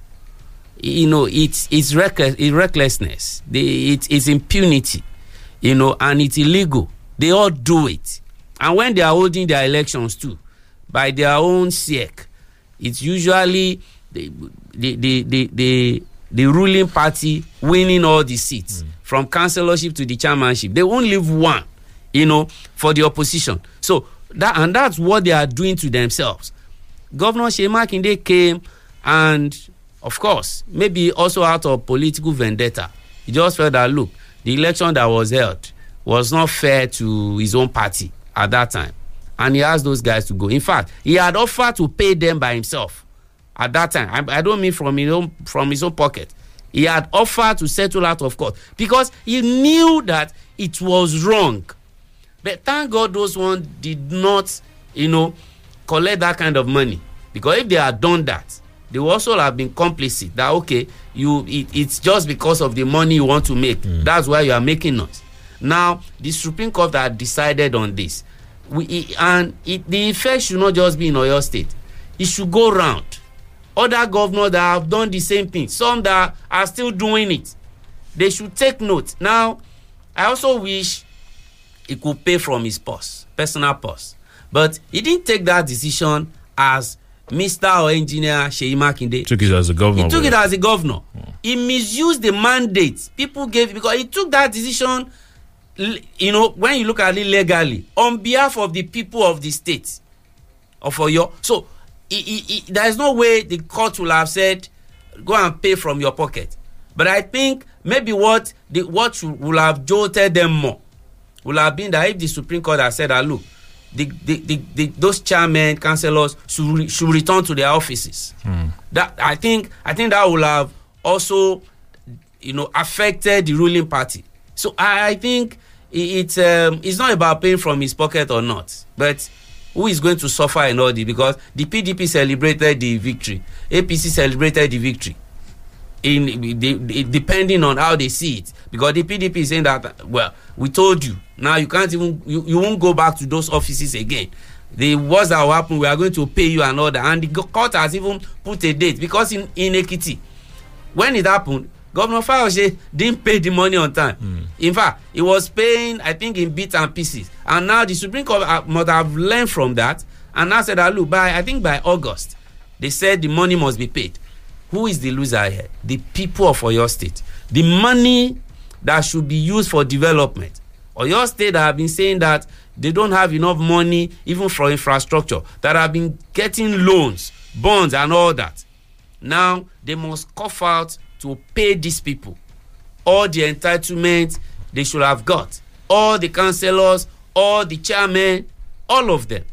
[SPEAKER 7] You know it's it's, reckless, it's recklessness. They, it, it's impunity you know and it's illegal. They all do it. And when they are holding their elections too by their own sake it's usually the the the the, the, the ruling party winning all the seats. Mm. from councillorship to the chairmanship. They won't leave one you know for the opposition. So that and that's what they are doing to themselves. Governor Seyi Makinde came and of course. Maybe also out of political vendetta. He just felt that look the election that was held was not fair to his own party at that time. And he asked those guys to go. In fact he had offered to pay them by himself at that time. I, I don't mean from his own from his own pocket. He had offered to settle out of court because he knew that it was wrong. But thank god those ones did not you know collect that kind of money. Because if they had done that they also have been complicit that okay you it, it's just because of the money you want to make. Mm. that's why you are making noise. Now the supreme court had decided on this. We it, and it, the effect should not just be in oyo state. It should go round. Other governors that have done the same thing some that are still doing it they should take note. Now i also wish he could pay from his purse personal purse. But he didn't take that decision as Mr. or engineer Sheyi Makinde.
[SPEAKER 5] Took it as a governor.
[SPEAKER 7] He took it as a governor. Oh. He misused the mandate people gave because he took that decision. You know, when you look at it legally, on behalf of the people of the state of Oyo. So, he, he, he, there is no way the court will have said, "Go and pay from your pocket." But I think maybe what the what will have jolted them more will have been that if the Supreme Court had said that look, the, the, the, the those chairmen, councillors should re, should return to their offices. That I think I think that will have also you know affected the ruling party. So I, I think it, it um, it's not about paying from his pocket or not, but who is going to suffer in all this because the PDP celebrated the victory, APC celebrated the victory in the, the, depending on how they see it because the pdp is saying that well we told you. Now you can't even you, you won't go back to those offices again. The worst that will happen we are going to pay you and all that. And the court has even put a date. Because in in ekiti when it happened governor fayose didn't pay the money on time. In fact he was paying i think in bits and pieces. And now the supreme court uh, must have learned from that. And now said that look by i think by august they said the money must be paid. Who is the loser here? The people of oyo state. The money that should be used for development. Oyo state that have been saying that they don't have enough money even for infrastructure that have been getting loans bonds and all that. Now they must cough out to pay these people. All the entitlement they should have got all the councillors all the chairmen all of them.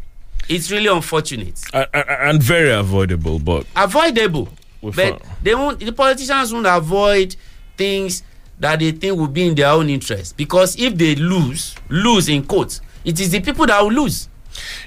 [SPEAKER 7] It's really unfortunate.
[SPEAKER 5] Uh, uh, and very avoidable, but
[SPEAKER 7] avoidable. But they won't the politicians won't avoid things that they think will be in their own interest because if they lose lose in quotes it is the people that will lose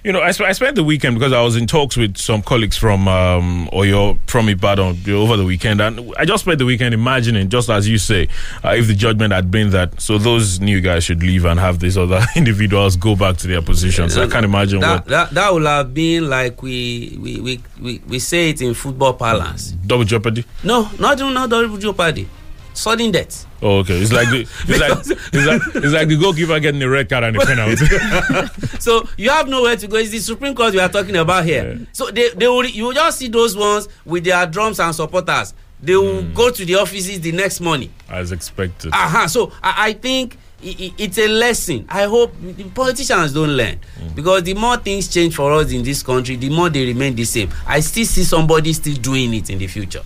[SPEAKER 5] You know, I, sp- I spent the weekend because I was in talks with some colleagues from um, Oyo, from Ibadan over the weekend. And I just spent the weekend imagining, just as you say, uh, if the judgment had been that, so those new guys should leave and have these other individuals go back to their positions. I can't imagine
[SPEAKER 7] that,
[SPEAKER 5] what.
[SPEAKER 7] that that will have been like we we, we, we we say it in football parlance
[SPEAKER 5] Double jeopardy?
[SPEAKER 7] no not not double jeopardy sudden death
[SPEAKER 5] Oh, okay. It's like the, it's like it's like it's like the goalkeeper getting a red card and a penalty.
[SPEAKER 7] so you have nowhere to go. It's the Supreme Court we are talking about here. So they, they will you will just see those ones with their drums and supporters. They will go to the offices the next morning.
[SPEAKER 5] as expected.
[SPEAKER 7] Uh-huh. So I, I think it's a lesson. I hope the politicians don't learn because the more things change for us in this country, the more they remain the same. I still see somebody still doing it in the future.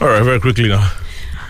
[SPEAKER 5] All right, very quickly now.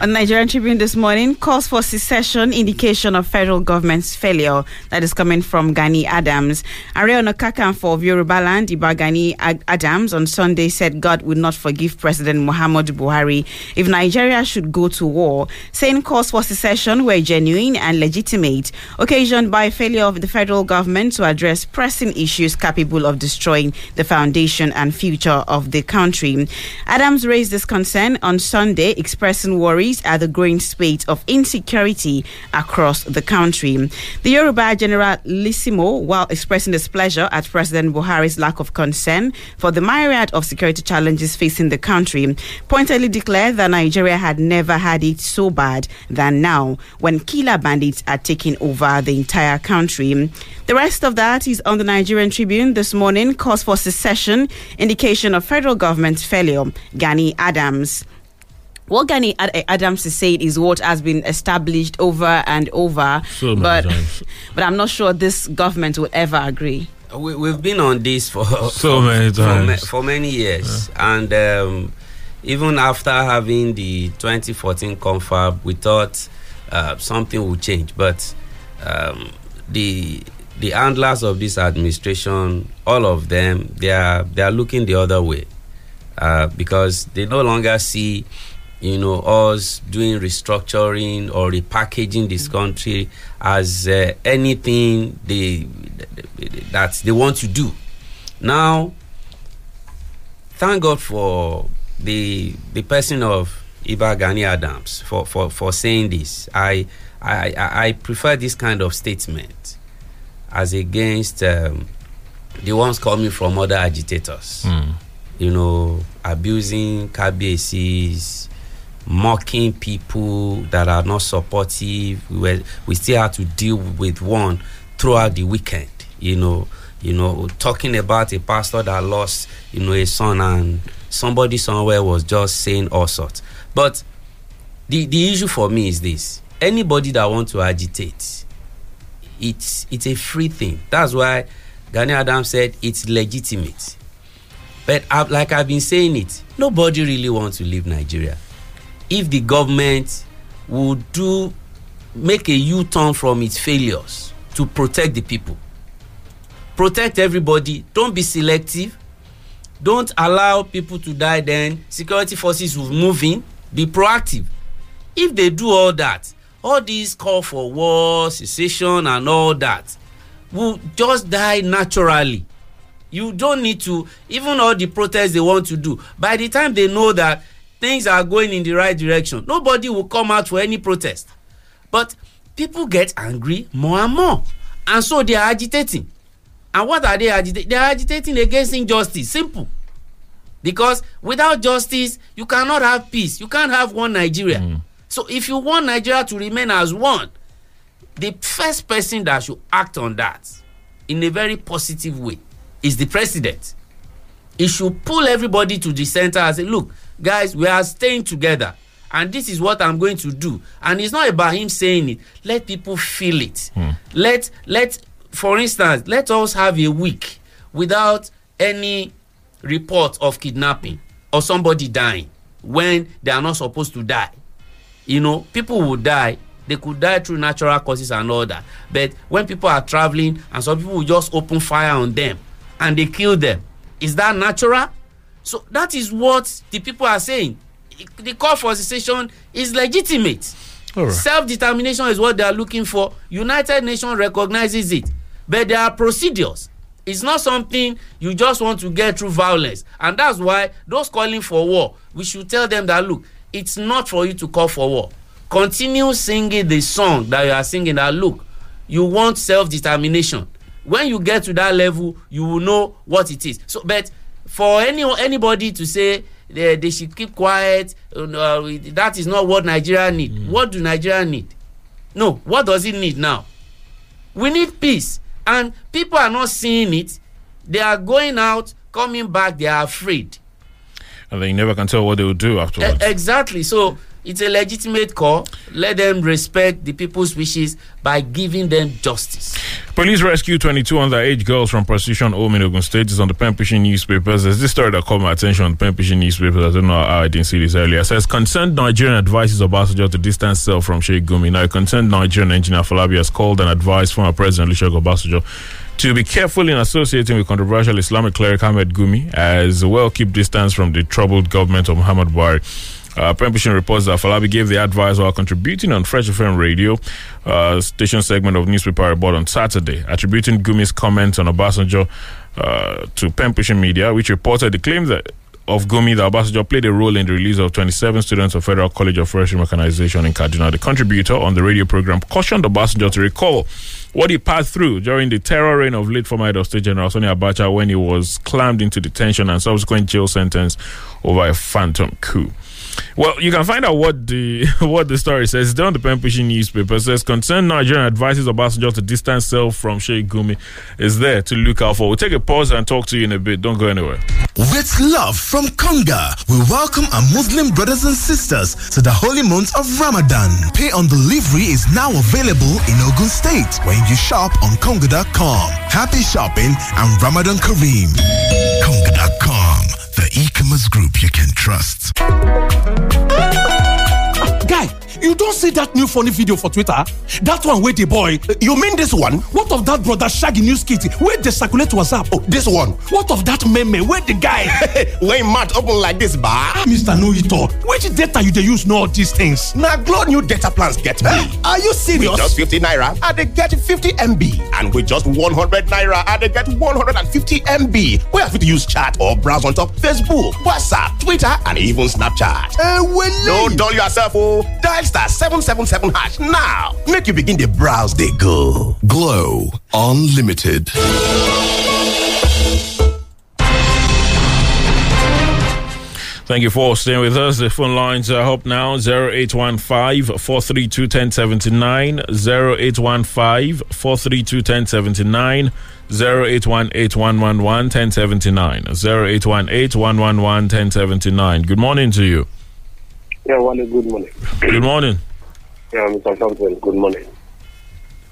[SPEAKER 6] On Nigerian Tribune this morning, calls for secession indication of federal government's failure. That is coming from Gani Adams. Aare Onakakanfo of Yoruba Iba Gani Adams, on Sunday said God would not forgive President Muhammadu Buhari if Nigeria should go to war, saying calls for secession were genuine and legitimate, occasioned by failure of the federal government to address pressing issues capable of destroying the foundation and future of the country. Adams raised this concern on Sunday, expressing worries at the growing spate of insecurity across the country. The Yoruba Generalissimo, while expressing displeasure at President Buhari's lack of concern for the myriad of security challenges facing the country, pointedly declared that Nigeria had never had it so bad than now when killer bandits are taking over the entire country. The rest of that is on the Nigerian Tribune this morning. calls for secession, indication of federal government failure. Gani Adams. What Gani Ad- Adams is saying is what has been established over and over,
[SPEAKER 5] So many
[SPEAKER 6] but
[SPEAKER 5] times.
[SPEAKER 6] but I'm not sure this government will ever agree.
[SPEAKER 7] We, we've been on this for
[SPEAKER 5] So
[SPEAKER 7] for,
[SPEAKER 5] many times.
[SPEAKER 7] for many years, and um, even after having the 2014 confab, we thought uh, something would change, but um, the the handlers of this administration, all of them, they are they are looking the other way uh, because they no longer see you know us doing restructuring or repackaging this country as uh, anything they that they want to do. Now thank god for the the person of Iba Gani Adams for, for, for saying this. I, I I prefer this kind of statement as against um, the ones coming from other agitators. You know, abusing KBACs, mocking people that are not supportive. We, were, we still had to deal with one throughout the weekend, you know, you know, talking about a pastor that lost, you know, a son and somebody somewhere was just saying all sorts. But the, the issue for me is this. Anybody that wants to agitate, it's it's a free thing. That's why Gani Adams said it's legitimate. But I, like I've been saying it, nobody really wants to leave Nigeria. If the government would do make a u-turn from its failures to protect the people. Protect everybody. Don't be selective. Don't allow people to die then. Security forces will move in. Be proactive. If they do all that all these call for war secession and all that will just die naturally. You don't need to even all the protests they want to do by the time they know that things are going in the right direction. Nobody will come out for any protest. But people get angry more and more. And so they are agitating. And what are they agitating? They are agitating against injustice. Simple. Because without justice you cannot have peace. You can't have one nigeria. Mm. So if you want nigeria to remain as one the first person that should act on that in a very positive way is the president. He should pull everybody to the center and say look guys we are staying together. And this is what i'm going to do. And it's not about him saying it. Let people feel it. Hmm. Let let for instance let us have a week without any report of kidnapping or somebody dying when they are not supposed to die. You know people will die. They could die through natural causes and all that. But when people are traveling and some people will just open fire on them and they kill them is that natural so that is what the people are saying. The call for secession is legitimate.
[SPEAKER 5] Right.
[SPEAKER 7] self-determination is what they are looking for. United nations recognizes it. But there are procedures. It's not something you just want to get through violence. And that's why those calling for war we should tell them that look it's not for you to call for war. Continue singing the song that you are singing that look you want self-determination. When you get to that level you will know what it is. So but for any anybody to say they, they should keep quiet uh, that is not what nigeria need. What do nigeria need? No what does it need now? We need peace and people are not seeing it. They are going out coming back they are afraid.
[SPEAKER 5] And they never can tell what they will do afterwards.
[SPEAKER 7] Exactly. So it's a legitimate call let them respect the people's wishes by giving them justice
[SPEAKER 5] Police rescue 22 underage girls from prostitution home in Ogun State. is on the Pen Pushing newspapers. There's this story that caught my attention on the Pen Pushing newspapers. I don't know how I didn't see this earlier. It says, concerned Nigerian advises Obasanjo to distance self from Sheikh Gumi. Now, concerned Nigerian engineer Falabi has called and advised former President Olusegun Obasanjo to be careful in associating with controversial Islamic cleric Ahmed Gumi, as well keep distance from the troubled government of Muhammad Buhari. Uh, reports that Falabi gave the advice while contributing on Fresh FM Radio, uh, station segment of Newspaper Report on Saturday, attributing Gumi's comments on Obasanjo uh, to Pembrokeshire Media, which reported the claim that of Gumi that Obasanjo played a role in the release of 27 students of Federal College of Forestry Mechanization in Kaduna. The contributor on the radio program cautioned Obasanjo to recall what he passed through during the terror reign of late former head of state General Sani Abacha when he was clammed into detention and subsequent jail sentence over a phantom coup. Well, you can find out what the what the story says. It's on the pen newspaper. It says concerned Nigerian advises Obasanjo to distance self from Sheikh Gumi is there to look out for. We'll take a pause and talk to you in a bit. Don't go anywhere.
[SPEAKER 15] With love from Konga, we welcome our Muslim brothers and sisters to the holy month of Ramadan. Pay on delivery is now available in Ogun State when you shop on Konga.com. Happy shopping and Ramadan Kareem. Konga.com, the e-commerce group you can trust.
[SPEAKER 9] Guy, you don't see that new funny video for Twitter? That one with the boy, you mean this one? What of that brother Shaggy news kit wey dey circulate WhatsApp? Oh, this one. What of that meme Where the guy
[SPEAKER 14] wey mouth open like this ba?
[SPEAKER 9] Mr. No Ito, which data you dey use know all these things?
[SPEAKER 14] Na Glo new data plans get me.
[SPEAKER 9] Are you serious?
[SPEAKER 14] With just 50 naira, I dey get 50 MB. And with just 100 naira, I dey get 150 MB. Wey I fit to use chat or browse on top Facebook, WhatsApp, Twitter, and even Snapchat.
[SPEAKER 9] Eh, well,
[SPEAKER 14] No dull yourself o. Dial star 777 hash now. Make you begin dey browse dey go.
[SPEAKER 15] Glo Unlimited.
[SPEAKER 5] Thank you for staying with us. The phone lines are up now 0815 432 1079, 0815 432 1079, 0818 111 1079, 0818 111 1079. Good morning to you.
[SPEAKER 16] Yeah, Wale, good morning.
[SPEAKER 5] Good morning.
[SPEAKER 16] Yeah, Mr. Thompson, good morning.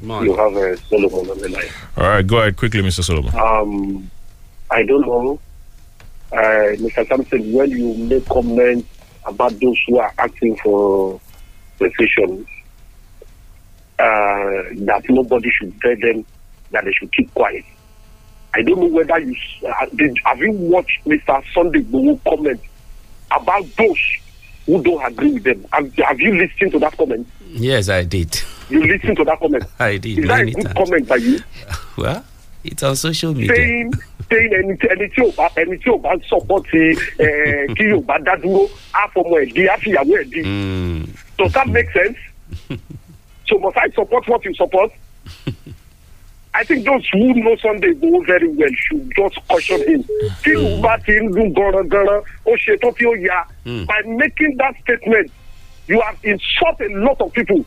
[SPEAKER 16] You have a Solomon on the line.
[SPEAKER 5] All right, go ahead quickly, Mr. Solomon.
[SPEAKER 16] Um, I don't know, uh, Mr. Thompson, when you make comments about those who are asking for recession. Uh, that nobody should tell them that they should keep quiet. I don't know whether you uh, did. Have you watched Mr. Sunday Igboho comment about those who don't agree with them? Have, have you listened to that comment?
[SPEAKER 7] Yes, I did.
[SPEAKER 16] You listened to that comment.
[SPEAKER 7] I did
[SPEAKER 16] Is that a good
[SPEAKER 7] times.
[SPEAKER 16] comment by you?
[SPEAKER 7] Well, it's on social media.
[SPEAKER 16] saying saying ẹni tí ẹni tí ò bá ẹni tí ò bá support ẹ kí yóò bá dá dúró á fọmọ ẹ di á fìyàwó ẹ di. Does that make sense? so must I support what you support? I think those who know Sunday Igboho very well should just caution him. Tí ìlú hmm. bá ti ń dún ganran ó ṣe tó tí ó ya. Hmm. By making that statement, you have insulted a lot of people.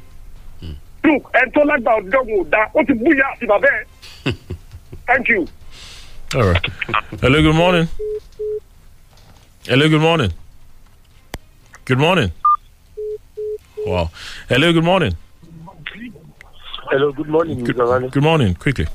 [SPEAKER 16] Hmm. Look, ẹni tó lágbà ọ̀dọ́gun ò dá, ó ti búyà àti bàbá ẹ̀. Thank you.
[SPEAKER 5] All right. Hello, good morning. Hello, good morning. Good morning. Wow. Hello, good morning.
[SPEAKER 17] Hello, good morning,
[SPEAKER 5] Good,
[SPEAKER 17] Mr. Rani.
[SPEAKER 5] good morning. Quickly.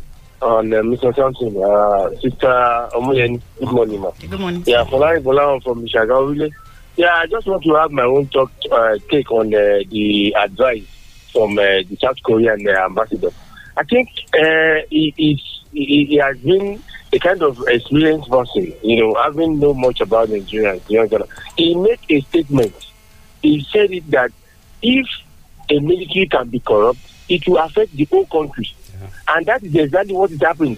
[SPEAKER 17] And uh, Mr. Samson, uh, Sister Omoyeni, good morning, ma.
[SPEAKER 6] Good morning.
[SPEAKER 17] Yeah, Folari Bolan from Shagawile. Yeah, I just want to have my own talk, uh, take on uh, the advice from uh, the South Korean uh, ambassador. I think uh, he, he's, he, he has been a kind of experienced person, you know, having know much about Nigerians. You know, he made a statement. He said it that if a military can be corrupt, it will affect the whole country. And that is exactly what is happening.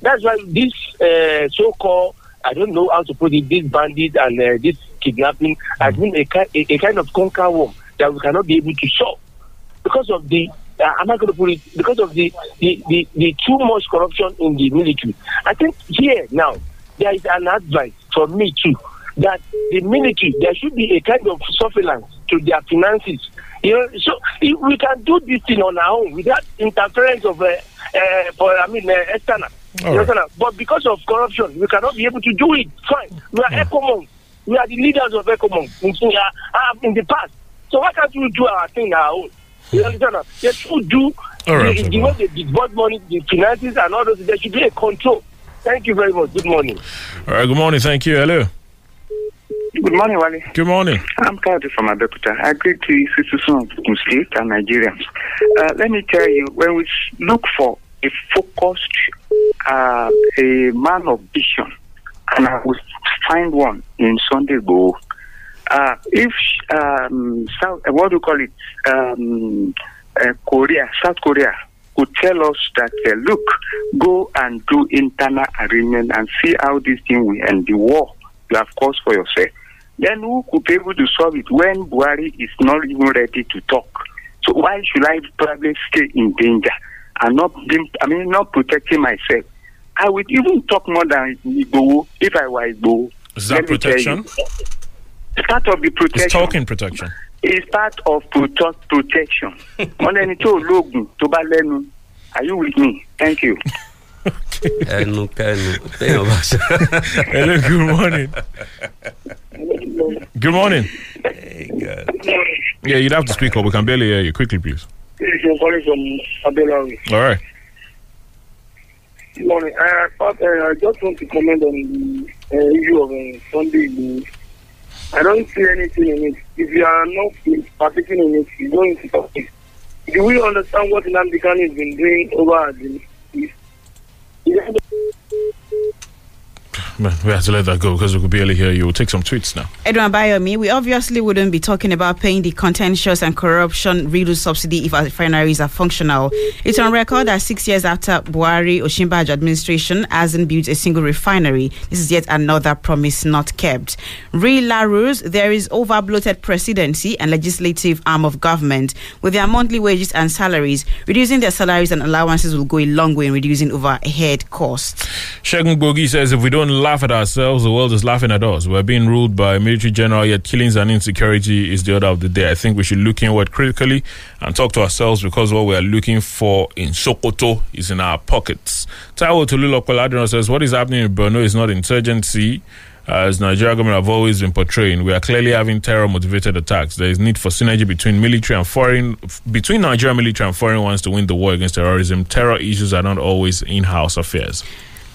[SPEAKER 17] That's why this uh, so-called, I don't know how to put it, this bandit and uh, this kidnapping has been a, a, a kind of conquer worm that we cannot be able to solve because of the. Uh, I'm not going to put it because of the, the, the, the too much corruption in the military. I think here now there is an advice for me too that the military there should be a kind of surveillance to their finances. You know, so we can do this thing on our own without interference of, uh, uh, for, I mean, uh, external.
[SPEAKER 5] Right.
[SPEAKER 17] But because of corruption, we cannot be able to do it. Fine, we are ECOMOG. We are the leaders of ECOMOG in, in, uh, in the past. So why can't we do our thing on our own? You understand? They should do
[SPEAKER 5] All right,
[SPEAKER 17] the, the way they disburse money, the finances, and all those. There should be a control. Thank you very much. Good morning.
[SPEAKER 5] All right, good morning. Thank you. Hello.
[SPEAKER 18] Good morning, Wale.
[SPEAKER 5] Good morning.
[SPEAKER 18] I'm Claudio from Abeokuta. I greet the citizens of State and Nigerians. Uh, let me tell you, when we look for a focused, uh, a man of vision, and I will find one in Sunday Go. Uh, if um, South, uh, what do you call it, um, uh, Korea, South Korea, could tell us that, uh, look, go and do internal arrangement and see how this thing will end the war you have caused for yourself. Then who could be able to solve it when Buhari is not even ready to talk? So why should I probably stay in danger and not be, I mean not protecting myself? I would even talk more than Igbo if I were Igbo.
[SPEAKER 5] Is that protection?
[SPEAKER 18] It's part of the protection.
[SPEAKER 5] It's talking protection.
[SPEAKER 18] It's part of prote- protection. Wọ́n lẹni tó lóògùn tó bá. Are you with me? Thank you.
[SPEAKER 7] ẹnu kẹnu téèyàn bá ṣe.
[SPEAKER 5] Hello, good morning. Good morning. Yeah, you'd have to speak up. We can barely hear you. Quickly, please.
[SPEAKER 19] Yes, I'm calling from Abelawi.
[SPEAKER 5] All right.
[SPEAKER 19] Good morning. I, thought, uh, I just want to comment on the uh, issue of uh, Sunday. Igboho. I don't see anything in it. If you are not partaking in it, you don't need to talk it. Do we understand what Nnamdi Kanu has been doing over at the East?
[SPEAKER 5] We have to let that go because we could barely hear you. We'll take some tweets now.
[SPEAKER 6] Edwin Bayomi, we obviously wouldn't be talking about paying the contentious and corruption riddled subsidy if our refineries are functional. It's on record that six years after Buhari Osinbajo administration hasn't built a single refinery. This is yet another promise not kept. Real Larus, there is over bloated presidency and legislative arm of government with their monthly wages and salaries. Reducing their salaries and allowances will go a long way in reducing overhead costs.
[SPEAKER 5] Shegun Bogi says if we don't laugh at ourselves, the world is laughing at us. We're being ruled by a military general, yet killings and insecurity is the order of the day. I think we should look inward critically and talk to ourselves because what we are looking for in Sokoto is in our pockets. Taiwo Tululo Koladino says what is happening in Borno is not insurgency. As Nigeria government have always been portraying, we are clearly having terror-motivated attacks. There is need for synergy between military and foreign, between Nigeria military and foreign ones to win the war against terrorism. Terror issues are not always in-house affairs.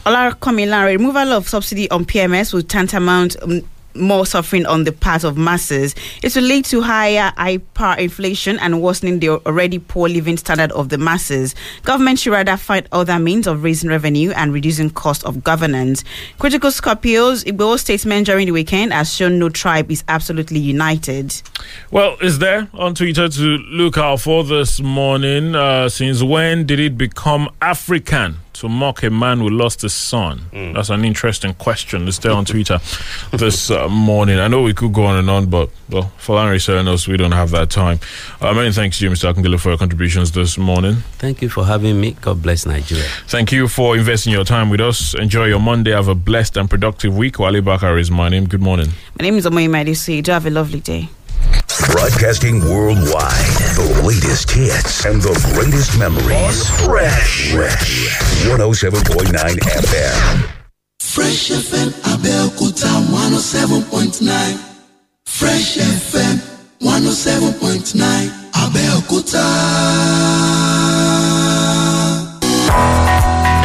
[SPEAKER 6] Olar Komilare, removal of subsidy on PMS will tantamount um, more suffering on the part of masses. It will lead to higher hyperinflation and worsening the already poor living standard of the masses. Government should rather find other means of raising revenue and reducing cost of governance. Critical Scorpios, Igbo statement during the weekend has shown no tribe is absolutely united.
[SPEAKER 5] Well, is there on Twitter to look out for this morning? Uh, since when did it become African to mock a man who lost his son? That's an interesting question. It's there on Twitter this uh, morning. I know we could go on and on, but well, for Larry Serenos, we don't have that time. Uh, many thanks to you, Mr. Akindele, for your contributions this morning.
[SPEAKER 7] Thank you for having me. God bless Nigeria.
[SPEAKER 5] Thank you for investing your time with us. Enjoy your Monday. Have a blessed and productive week. Wale Bakar is my name. Good morning.
[SPEAKER 6] My name is Omoyi Madisi. Do have a lovely day.
[SPEAKER 2] Broadcasting worldwide. The latest hits and the greatest memories. Fresh. Fresh. 107.9 FM.
[SPEAKER 20] Fresh FM Abẹ́òkúta one seven point nine Fresh FM one oh seven point nine Abẹ́òkúta.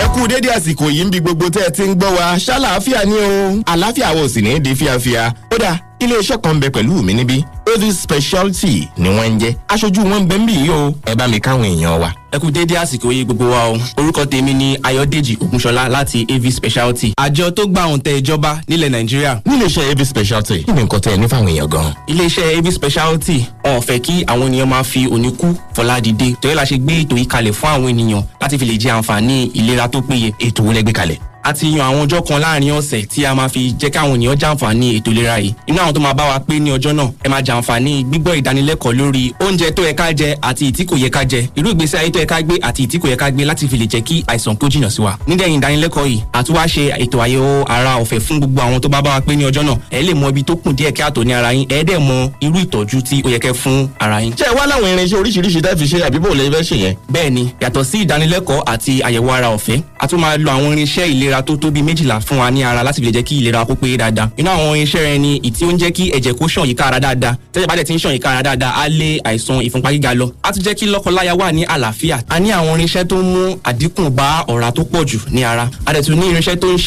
[SPEAKER 14] ẹ kú dédé àsìkò yìí ń bi gbogbo tẹ́ ẹ ti ń gbọ́ wa ṣáláàfíà ni o àlàáfíà wo sì ní di fíafíà ó dà iléeṣẹ́ kan ń bẹ pẹ̀lú mi níbí ovis speciality ni wọ́n ń jẹ́ aṣojú wọn ń bẹ ń bì yìí o ẹ bá mi káwọn èèyàn wa.
[SPEAKER 21] ẹ kú déédé àsìkò yìí gbogbo wa o orúkọ tèmi ni ayọdèjì ògúnṣọlá láti av speciality àjọ tó gba òǹtẹ̀ ìjọba nílẹ̀ nàìjíríà.
[SPEAKER 14] níléeṣẹ́ av speciality kí ni nǹkan tẹ́ ẹ ní fáwọn èèyàn gan.
[SPEAKER 21] iléeṣẹ́ av speciality wọn ò fẹ́ kí àwọn ènìyàn máa fi òní kú fọlá dìde torí la ṣe gbé ètò yìí kalẹ̀ fún àwọn ènìyàn láti fi lè jẹ àǹfààní ìlera tó péye.
[SPEAKER 14] ètò wo lẹ gbé kalẹ̀
[SPEAKER 21] a ti yan àwọn ọjọ́ kan láàárín ọ̀sẹ̀ tí a máa fi jẹ́ káwọn ènìyàn jàǹfààní ètò ìlera yìí. Inú àwọn tó máa bá wa pé ní ọjọ́ náà ẹ máa jàǹfààní gbígbọ́ ìdánilẹ́kọ̀ọ́ lórí oúnjẹ tó yẹ ká jẹ àti ìtí kò yẹ ká jẹ. Irú ìgbésí ayé tó yẹ ká gbé àti ìtí kò yẹ ká gbé láti fi lè jẹ́ kí àìsàn kó jìnnà sí wa. Nídẹ̀yìn ìdánilẹ́kọ̀ọ́ yìí a tún wá ṣe ètò àyẹ̀wò ara ọ̀fẹ́ fún gbogbo àwọn tó bá bá wa pé ní ọjọ́ náà. Ẹ lè mọ ibi tó kùn díẹ̀ kí àtò ní ara yín. Ẹ dẹ̀ mọ irú ìtọ́jú tí ó yẹ kẹ́ fún ara yín.
[SPEAKER 14] ṣé ẹ wá láwọn irinṣẹ́ oríṣiríṣi tẹ́ fi ṣe àbíbò lè fẹ́ ṣe yẹn.
[SPEAKER 21] bẹ́ẹ̀ni yàtọ̀ sí ìdánilẹ́kọ̀ọ́ àti àyẹ̀wò ara ọ̀fẹ́ a tún máa lo àwọn irinṣẹ́ ìlera tó tó bíi méjìlá fún wa ní ara láti fi lè jẹ́ kí ìlera kó péye dáadáa. Inú àwọn irinṣẹ́ rẹ ni ìtí ó ń jẹ́ kí ẹ̀jẹ̀ kó ṣàn yíká ara dáadáa. Tẹ́jẹ̀ bá dẹ̀ ti ń ṣàn yíká ara dáadáa á lé àìsàn ìfúnpá gíga lọ. Á tún jẹ́ kí lọ́kọláya wà ní àlàáfíà. A ní àwọn irinṣẹ́ tó ń mú àdínkù bá ọ̀rá tó pọ̀ jù ní ara. A dẹ̀ tún ní irinṣẹ́ tó ń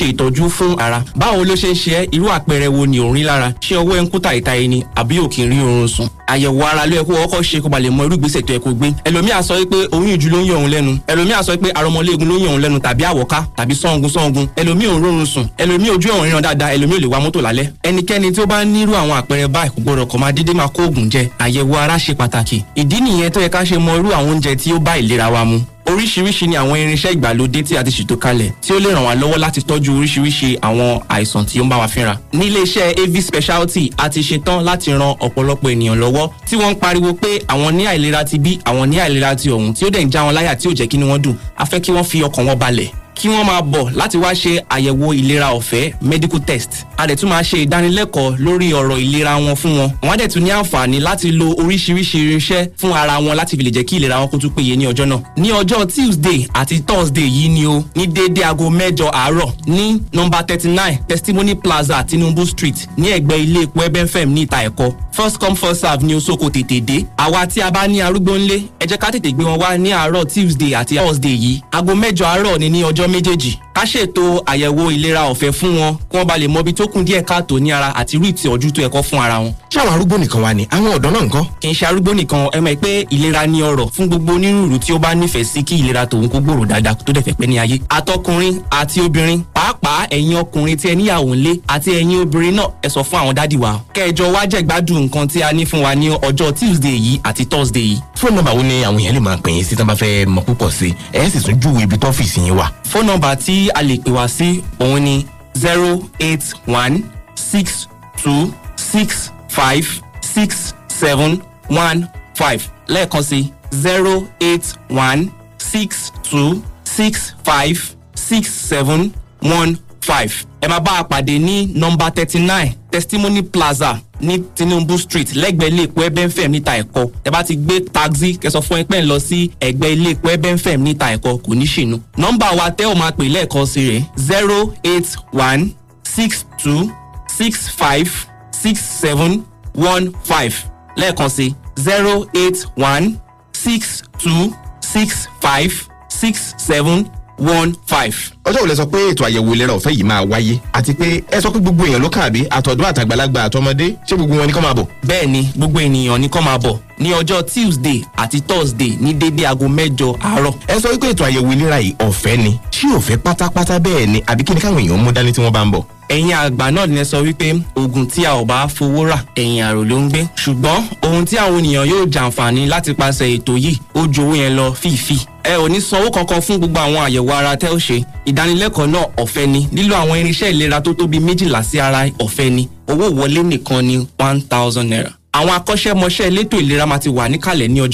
[SPEAKER 21] àyẹ̀wò ara ló yẹ kó kọ́kọ́ ṣe kó ba lè mọ irú ìgbésẹ̀ tó yẹ kó gbé. Ẹlòmíà sọ pé oyún ìjú ló ń yọ òun lẹ́nu. Ẹlòmíà sọ pé arọmọléegun ló ń yọ òun lẹ́nu tàbí àwọ̀ká tàbí sọ́ngun sọ́ngun ẹlòmíà ò ń rọrùn sùn ẹlòmíà ojú ọ̀run ríran dáadáa ẹlòmíà ò lè wa mọ́tò lálẹ́. Ẹnikẹ́ni tí ó bá nírú àwọn àpẹẹrẹ báyìí kò gbọdọ̀ kọ́ máa dédé máa kó oògùn jẹ. Àyẹ̀wò ara ṣe pàtàkì. Ìdí nìyẹn tó yẹ ká ṣe mọ irú àwọn oúnjẹ tí ó bá ìlera wa mu. Oríṣiríṣi ni àwọn irinṣẹ́ ìgbàlódé tí a ti ṣètò kalẹ̀ tí ó lè ràn wá lọ́wọ́ láti tọ́jú oríṣiríṣi àwọn àìsàn tí ó ń bá ti ṣetán láti ran ọ̀pọ̀lọpọ̀ ènìyàn lọ́wọ́ tí wọ́n ń pariwo pé ti bí àwọn ti ọ̀hún tí ó dẹ̀ ń já ò kí wọ́n máa bọ̀ láti wá ṣe àyẹ̀wò ìlera ọ̀fẹ́ medical test. A dẹ̀ tún máa ṣe ìdánilẹ́kọ̀ọ́ lórí ọ̀rọ̀ ìlera wọn fún wọn. Wọ́n á dẹ̀ tún ní àǹfààní láti lo oríṣiríṣi irinṣẹ́ fún ara wọn láti fi lè jẹ́ kí ìlera wọn kó tún péye ní ọjọ́ náà. Ní ọjọ́ tuesday àti thursday yìí ni o ní déédéé aago mẹ́jọ àárọ̀ ní nọmba thirty nine testimony plaza tinubu street ní ẹ̀gbẹ́ ilé epo ebenfem ní ìta ẹ̀kọ́. First come first serve ní osoko tètè dé. Àwa tí a bá ní arúgbó ńlé ẹ jẹ́ ká tètè gbé wọn wá ní àárọ̀ tuesday àti thursday yìí. Aago mẹ́jọ àárọ̀ ni ní ọjọ́ àjọ méjèèjì ká ṣètò àyẹ̀wò ìlera ọ̀fẹ́ fún wọn kí wọ́n bá lè mọ ibi tó kún díẹ̀ káàtó ní ara àti irú ìtọ́jú tó ẹ̀kọ́ fún ara wọn.
[SPEAKER 14] ṣé àwọn arúgbó nìkan wà ní àwọn ọ̀dọ́ náà nǹkan.
[SPEAKER 21] kì í ṣe arúgbó nìkan ẹ mọ̀ pé ìlera ní ọrọ̀ fún gbogbo onírúurú tí ó bá nífẹ̀ẹ́ sí kí ìlera tòun kó gbòòrò dáadáa tó dẹ̀ fẹ́ pẹ́ ní ayé. àtọkùnrin àti obìnrin pàápàá ẹ̀yin ọkùnrin tí ẹ níyàwó ńlé àti ẹ̀yin obìnrin náà ẹ sọ fún àwọn dádì wa. kẹjọ wá jẹ̀gbádùn nǹkan tí a ní fún wa ní ọjọ́ tuesday yìí àti thursday yìí.
[SPEAKER 14] fóònù nọ́mbà wo ni àwọn èèyàn lè máa pè yín sí tí wọ́n bá fẹ́ mọ púpọ̀ sí ẹ sì tún júwe ibi tọ́fíìsì yín wà.
[SPEAKER 21] fóònù nọ́mbà tí a lè pè wá sí òun ni zero eight one six two six five six seven one five lẹ́ẹ̀kan sí zero eight one six two six five six seven one five. ẹ máa bá a pàdé ní nọmba thirty nine testimony plaza ní tinubu street lẹ́gbẹ̀ẹ́ ilé epo ebenfem níta ẹ̀kọ́ ẹ bá ti gbé taxi kẹsọ fún ẹ pẹ́ ń lọ sí ẹ̀gbẹ́ ilé epo ebenfem níta ẹ̀kọ́ kò ní ṣìnú. nọmba wa tẹ́ ò máa pè lẹ́ẹ̀kan sí rẹ̀ zero eight one six two six five six seven one five lẹ́ẹ̀kan sí zero eight one six two six five six seven one five.
[SPEAKER 14] ọjọ́ wo lẹ sọ pé ètò àyẹ̀wò ìlera ọ̀fẹ́ yìí máa wáyé àti pé ẹ sọ pé gbogbo èèyàn ló kàn àbí àtọ̀dọ́ àtàgbàlagbà àtọmọdé ṣé gbogbo wọn ni kọ́ máa bọ̀.
[SPEAKER 21] bẹ́ẹ̀ ni gbogbo ènìyàn ní kọ́ máa bọ̀ ní ọjọ́ tuesday àti thursday ní dédé aago mẹ́jọ àárọ̀.
[SPEAKER 14] ẹ sọ wípé ètò àyẹ̀wò ìlera yìí ọ̀fẹ́ ni ṣé ọ̀fẹ́ pátápátá bẹ́ẹ̀ ni àbí kí ni káwọn èèyàn mú dání tí wọ́n bá ń bọ̀.
[SPEAKER 21] ẹ̀yin àgbà náà ni ẹ sọ wípé oògùn tí a ò bá fowó rà ẹ̀yìn àrò ló ń gbé ṣùgbọ́n ohun tí àwọn ènìyàn yóò jàǹfààní láti pàṣẹ ètò yìí ó ju owó yẹn lọ fífi ẹ ò ní sanwó kankan fún gbogbo àwọn àyẹ̀wò ara tẹ́ ó ṣe. Ìdánilẹ́kọ̀ọ́ náà ọ̀fẹ́ ni. Lílo àwọn irinṣẹ́ ìlera tó tóbi méjìlá sí ara ọ̀fẹ́ ni. Owó ìwọlé nìkan ni one thousand naira. Àwọn akọ́ṣẹ́mọṣẹ́ elétò ìlera máa ti wà níkàlẹ̀ ní ọjọ́